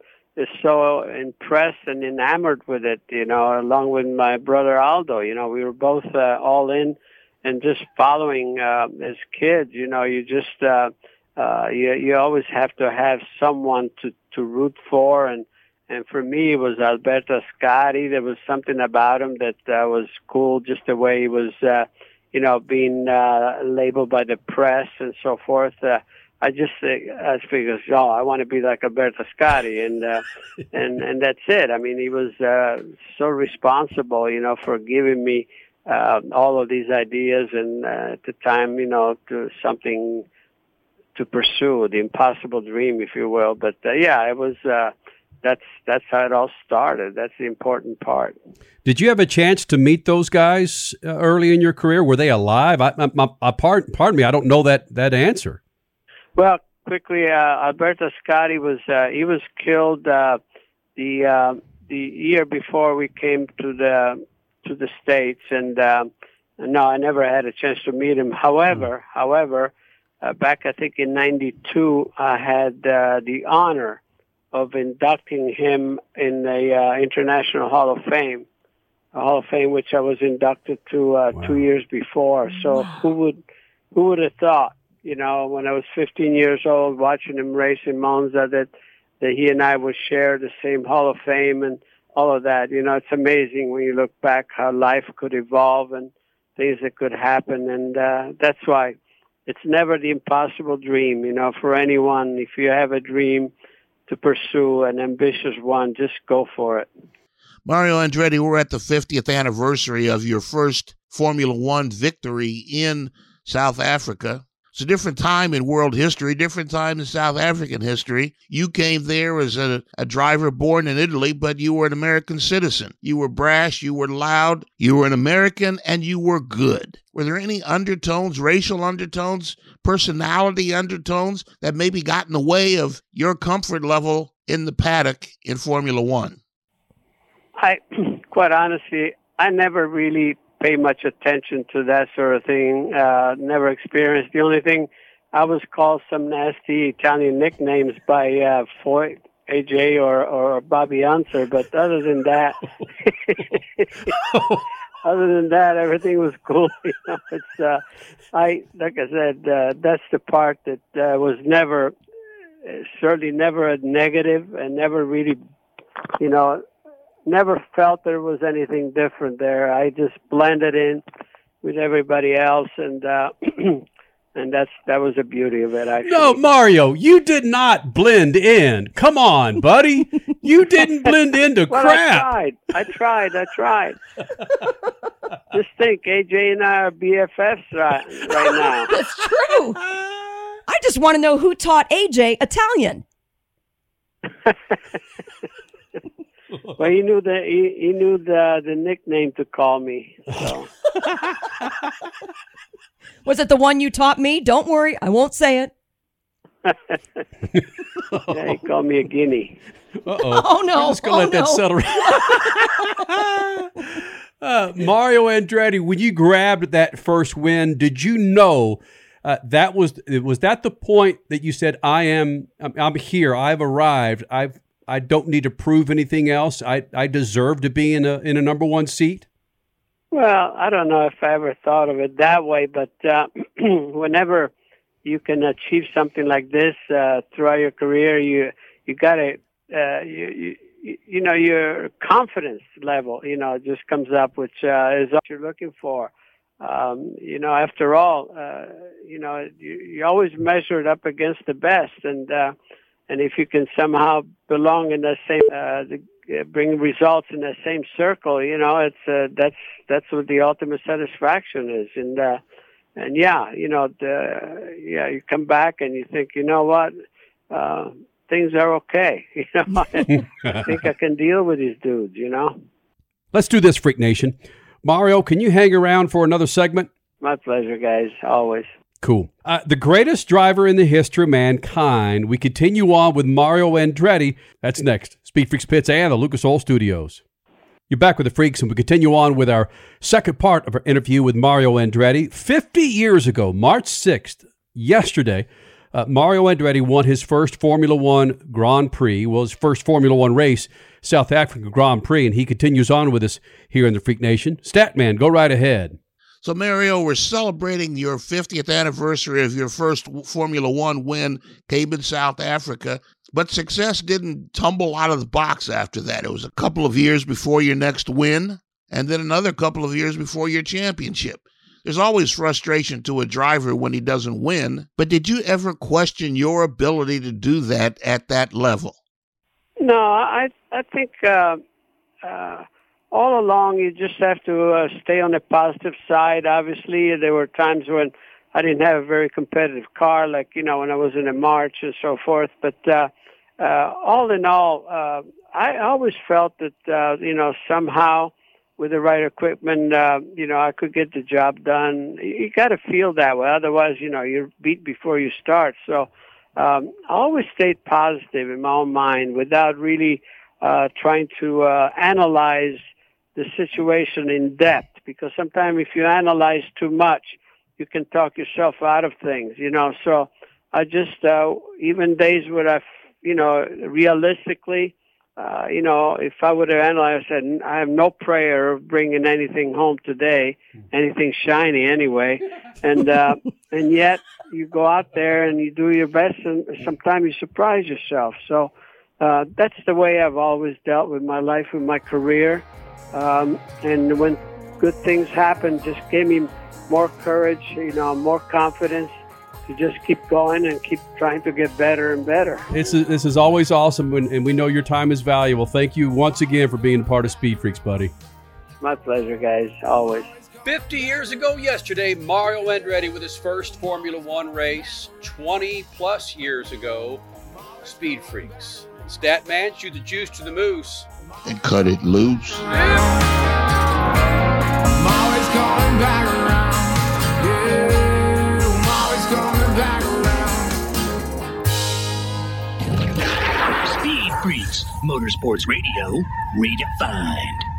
so impressed and enamored with it. You know, along with my brother Aldo. You know, we were both uh, all in and just following uh, as kids. You know, you just uh, uh, you you always have to have someone to to root for and. And for me, it was Alberto Ascari. There was something about him that uh, was cool, just the way he was, uh, you know, being uh, labeled by the press and so forth. Uh, I just uh, I figured, oh, I want to be like Alberto Ascari, and uh, and and that's it. I mean, he was uh, so responsible, you know, for giving me uh, all of these ideas, and uh, at the time, you know, to something to pursue, the impossible dream, if you will. But uh, yeah, it was. Uh, that's that's how it all started. That's the important part. Did you have a chance to meet those guys uh, early in your career? Were they alive? I, I, my, I, pardon, pardon me, I don't know that that answer. Well, quickly, uh, Alberto Ascari was uh, he was killed uh, the the year before we came to the to the states, and um, no, I never had a chance to meet him. However, however, uh, back I think in '92, I had uh, the honor of inducting him in the uh, International Hall of Fame, a Hall of Fame which I was inducted to uh, two years before. So who would who would have thought, you know, when I was 15 years old, watching him race in Monza, that that he and I would share the same Hall of Fame and all of that. You know, it's amazing when you look back how life could evolve and things that could happen, and uh, that's why it's never the impossible dream. You know, for anyone, if you have a dream to pursue an ambitious one, just go for it. Mario Andretti, we're at the 50th anniversary of your first Formula One victory in South Africa. It's a different time in world history, different time in South African history. You came there as a, a driver born in Italy, but you were an American citizen. You were brash, you were loud, you were an American, and you were good. Were there any undertones, racial undertones, personality undertones that maybe got in the way of your comfort level in the paddock in Formula One? I, quite honestly, I never really pay much attention to that sort of thing. Uh, never experienced. The only thing I was called some nasty Italian nicknames by uh, Foyt, AJ or or Bobby Unser. But other than that, other than that, everything was cool. You know, it's uh, I like I said, uh, that's the part that uh, was never, certainly never a negative, and never really, you know, never felt there was anything different there. I just blended in with everybody else, and uh, and that's that was the beauty of it. Actually, No, Mario, you did not blend in. Come on, buddy. You didn't blend into well, crap. I tried. I tried. I tried. Just think, AJ and I are BFFs right, right now. That's true. I just want to know who taught AJ Italian. Well, he knew the he, he knew the the nickname to call me. So Was it the one you taught me? Don't worry, I won't say it. yeah, he called me a guinea. Uh-oh. Oh, no. I'm just gonna Oh, let that no. settle. uh, Mario Andretti, when you grabbed that first win, did you know uh, that was was that the point that you said, "I am, I'm, I'm here. I've arrived. I've, I don't need to prove anything else. I, I deserve to be in a in a number one seat." Well, I don't know if I ever thought of it that way, but uh, whenever you can achieve something like this uh, throughout your career, you you got to uh, you, you you know your confidence level you know just comes up, which uh, is what you're looking for. Um, you know, after all, uh, you know you, you always measure it up against the best, and uh, and if you can somehow belong in the same uh, the, uh, bring results in the same circle, you know, it's uh, that's that's what the ultimate satisfaction is. And uh, and yeah, you know, the, yeah, you come back and you think, you know what, uh, things are okay. You know, I think I can deal with these dudes. You know, Let's do this, Freak Nation. Mario, can you hang around for another segment? my pleasure, guys. Always. Cool. Uh, the greatest driver in the history of mankind. We continue on with Mario Andretti. That's next. Speed Freaks Pits and the Lucas Oil Studios. You're back with the Freaks, and we continue on with our second part of our interview with Mario Andretti. 50 years ago, March 6th, yesterday, uh, Mario Andretti won his first Formula One Grand Prix, well, his first Formula One race, South African Grand Prix, and he continues on with us here in the Freak Nation. Statman, go right ahead. So, Mario, we're celebrating your 50th anniversary of your first Formula One win, came in South Africa. But success didn't tumble out of the box after that. It was a couple of years before your next win, and then another couple of years before your championship. There's always frustration to a driver when he doesn't win, but did you ever question your ability to do that at that level? No, I I think uh, uh, all along you just have to uh, stay on the positive side. Obviously, there were times when I didn't have a very competitive car, like you know when I was in a March and so forth. But uh, uh, all in all, uh, I always felt that uh, you know somehow with the right equipment, uh, you know I could get the job done. You got to feel that way, otherwise, you know you're beat before you start. So um, I always stayed positive in my own mind without really uh, trying to uh, analyze the situation in depth. Because sometimes if you analyze too much, you can talk yourself out of things, you know. So I just, uh, even days where I, you know, realistically, uh, you know, if I would have analyzed, I said, I have no prayer of bringing anything home today, anything shiny anyway. And, uh, and yet you go out there and you do your best and sometimes you surprise yourself. So, uh, that's the way I've always dealt with my life, with my career. Um, and when good things happen, just gave me more courage, you know, more confidence to just keep going and keep trying to get better and better. This is, this is always awesome, and, and we know your time is valuable. Thank you once again for being a part of Speed Freaks, buddy. It's my pleasure, guys, always. 50 years ago yesterday, Mario Andretti with his first Formula One race. 20 plus years ago, Speed Freaks. Statman, shoot the juice to the moose. And cut it loose. always coming back around. Yeah, I'm always coming back around. Speed Freaks, Motorsports Radio, redefined.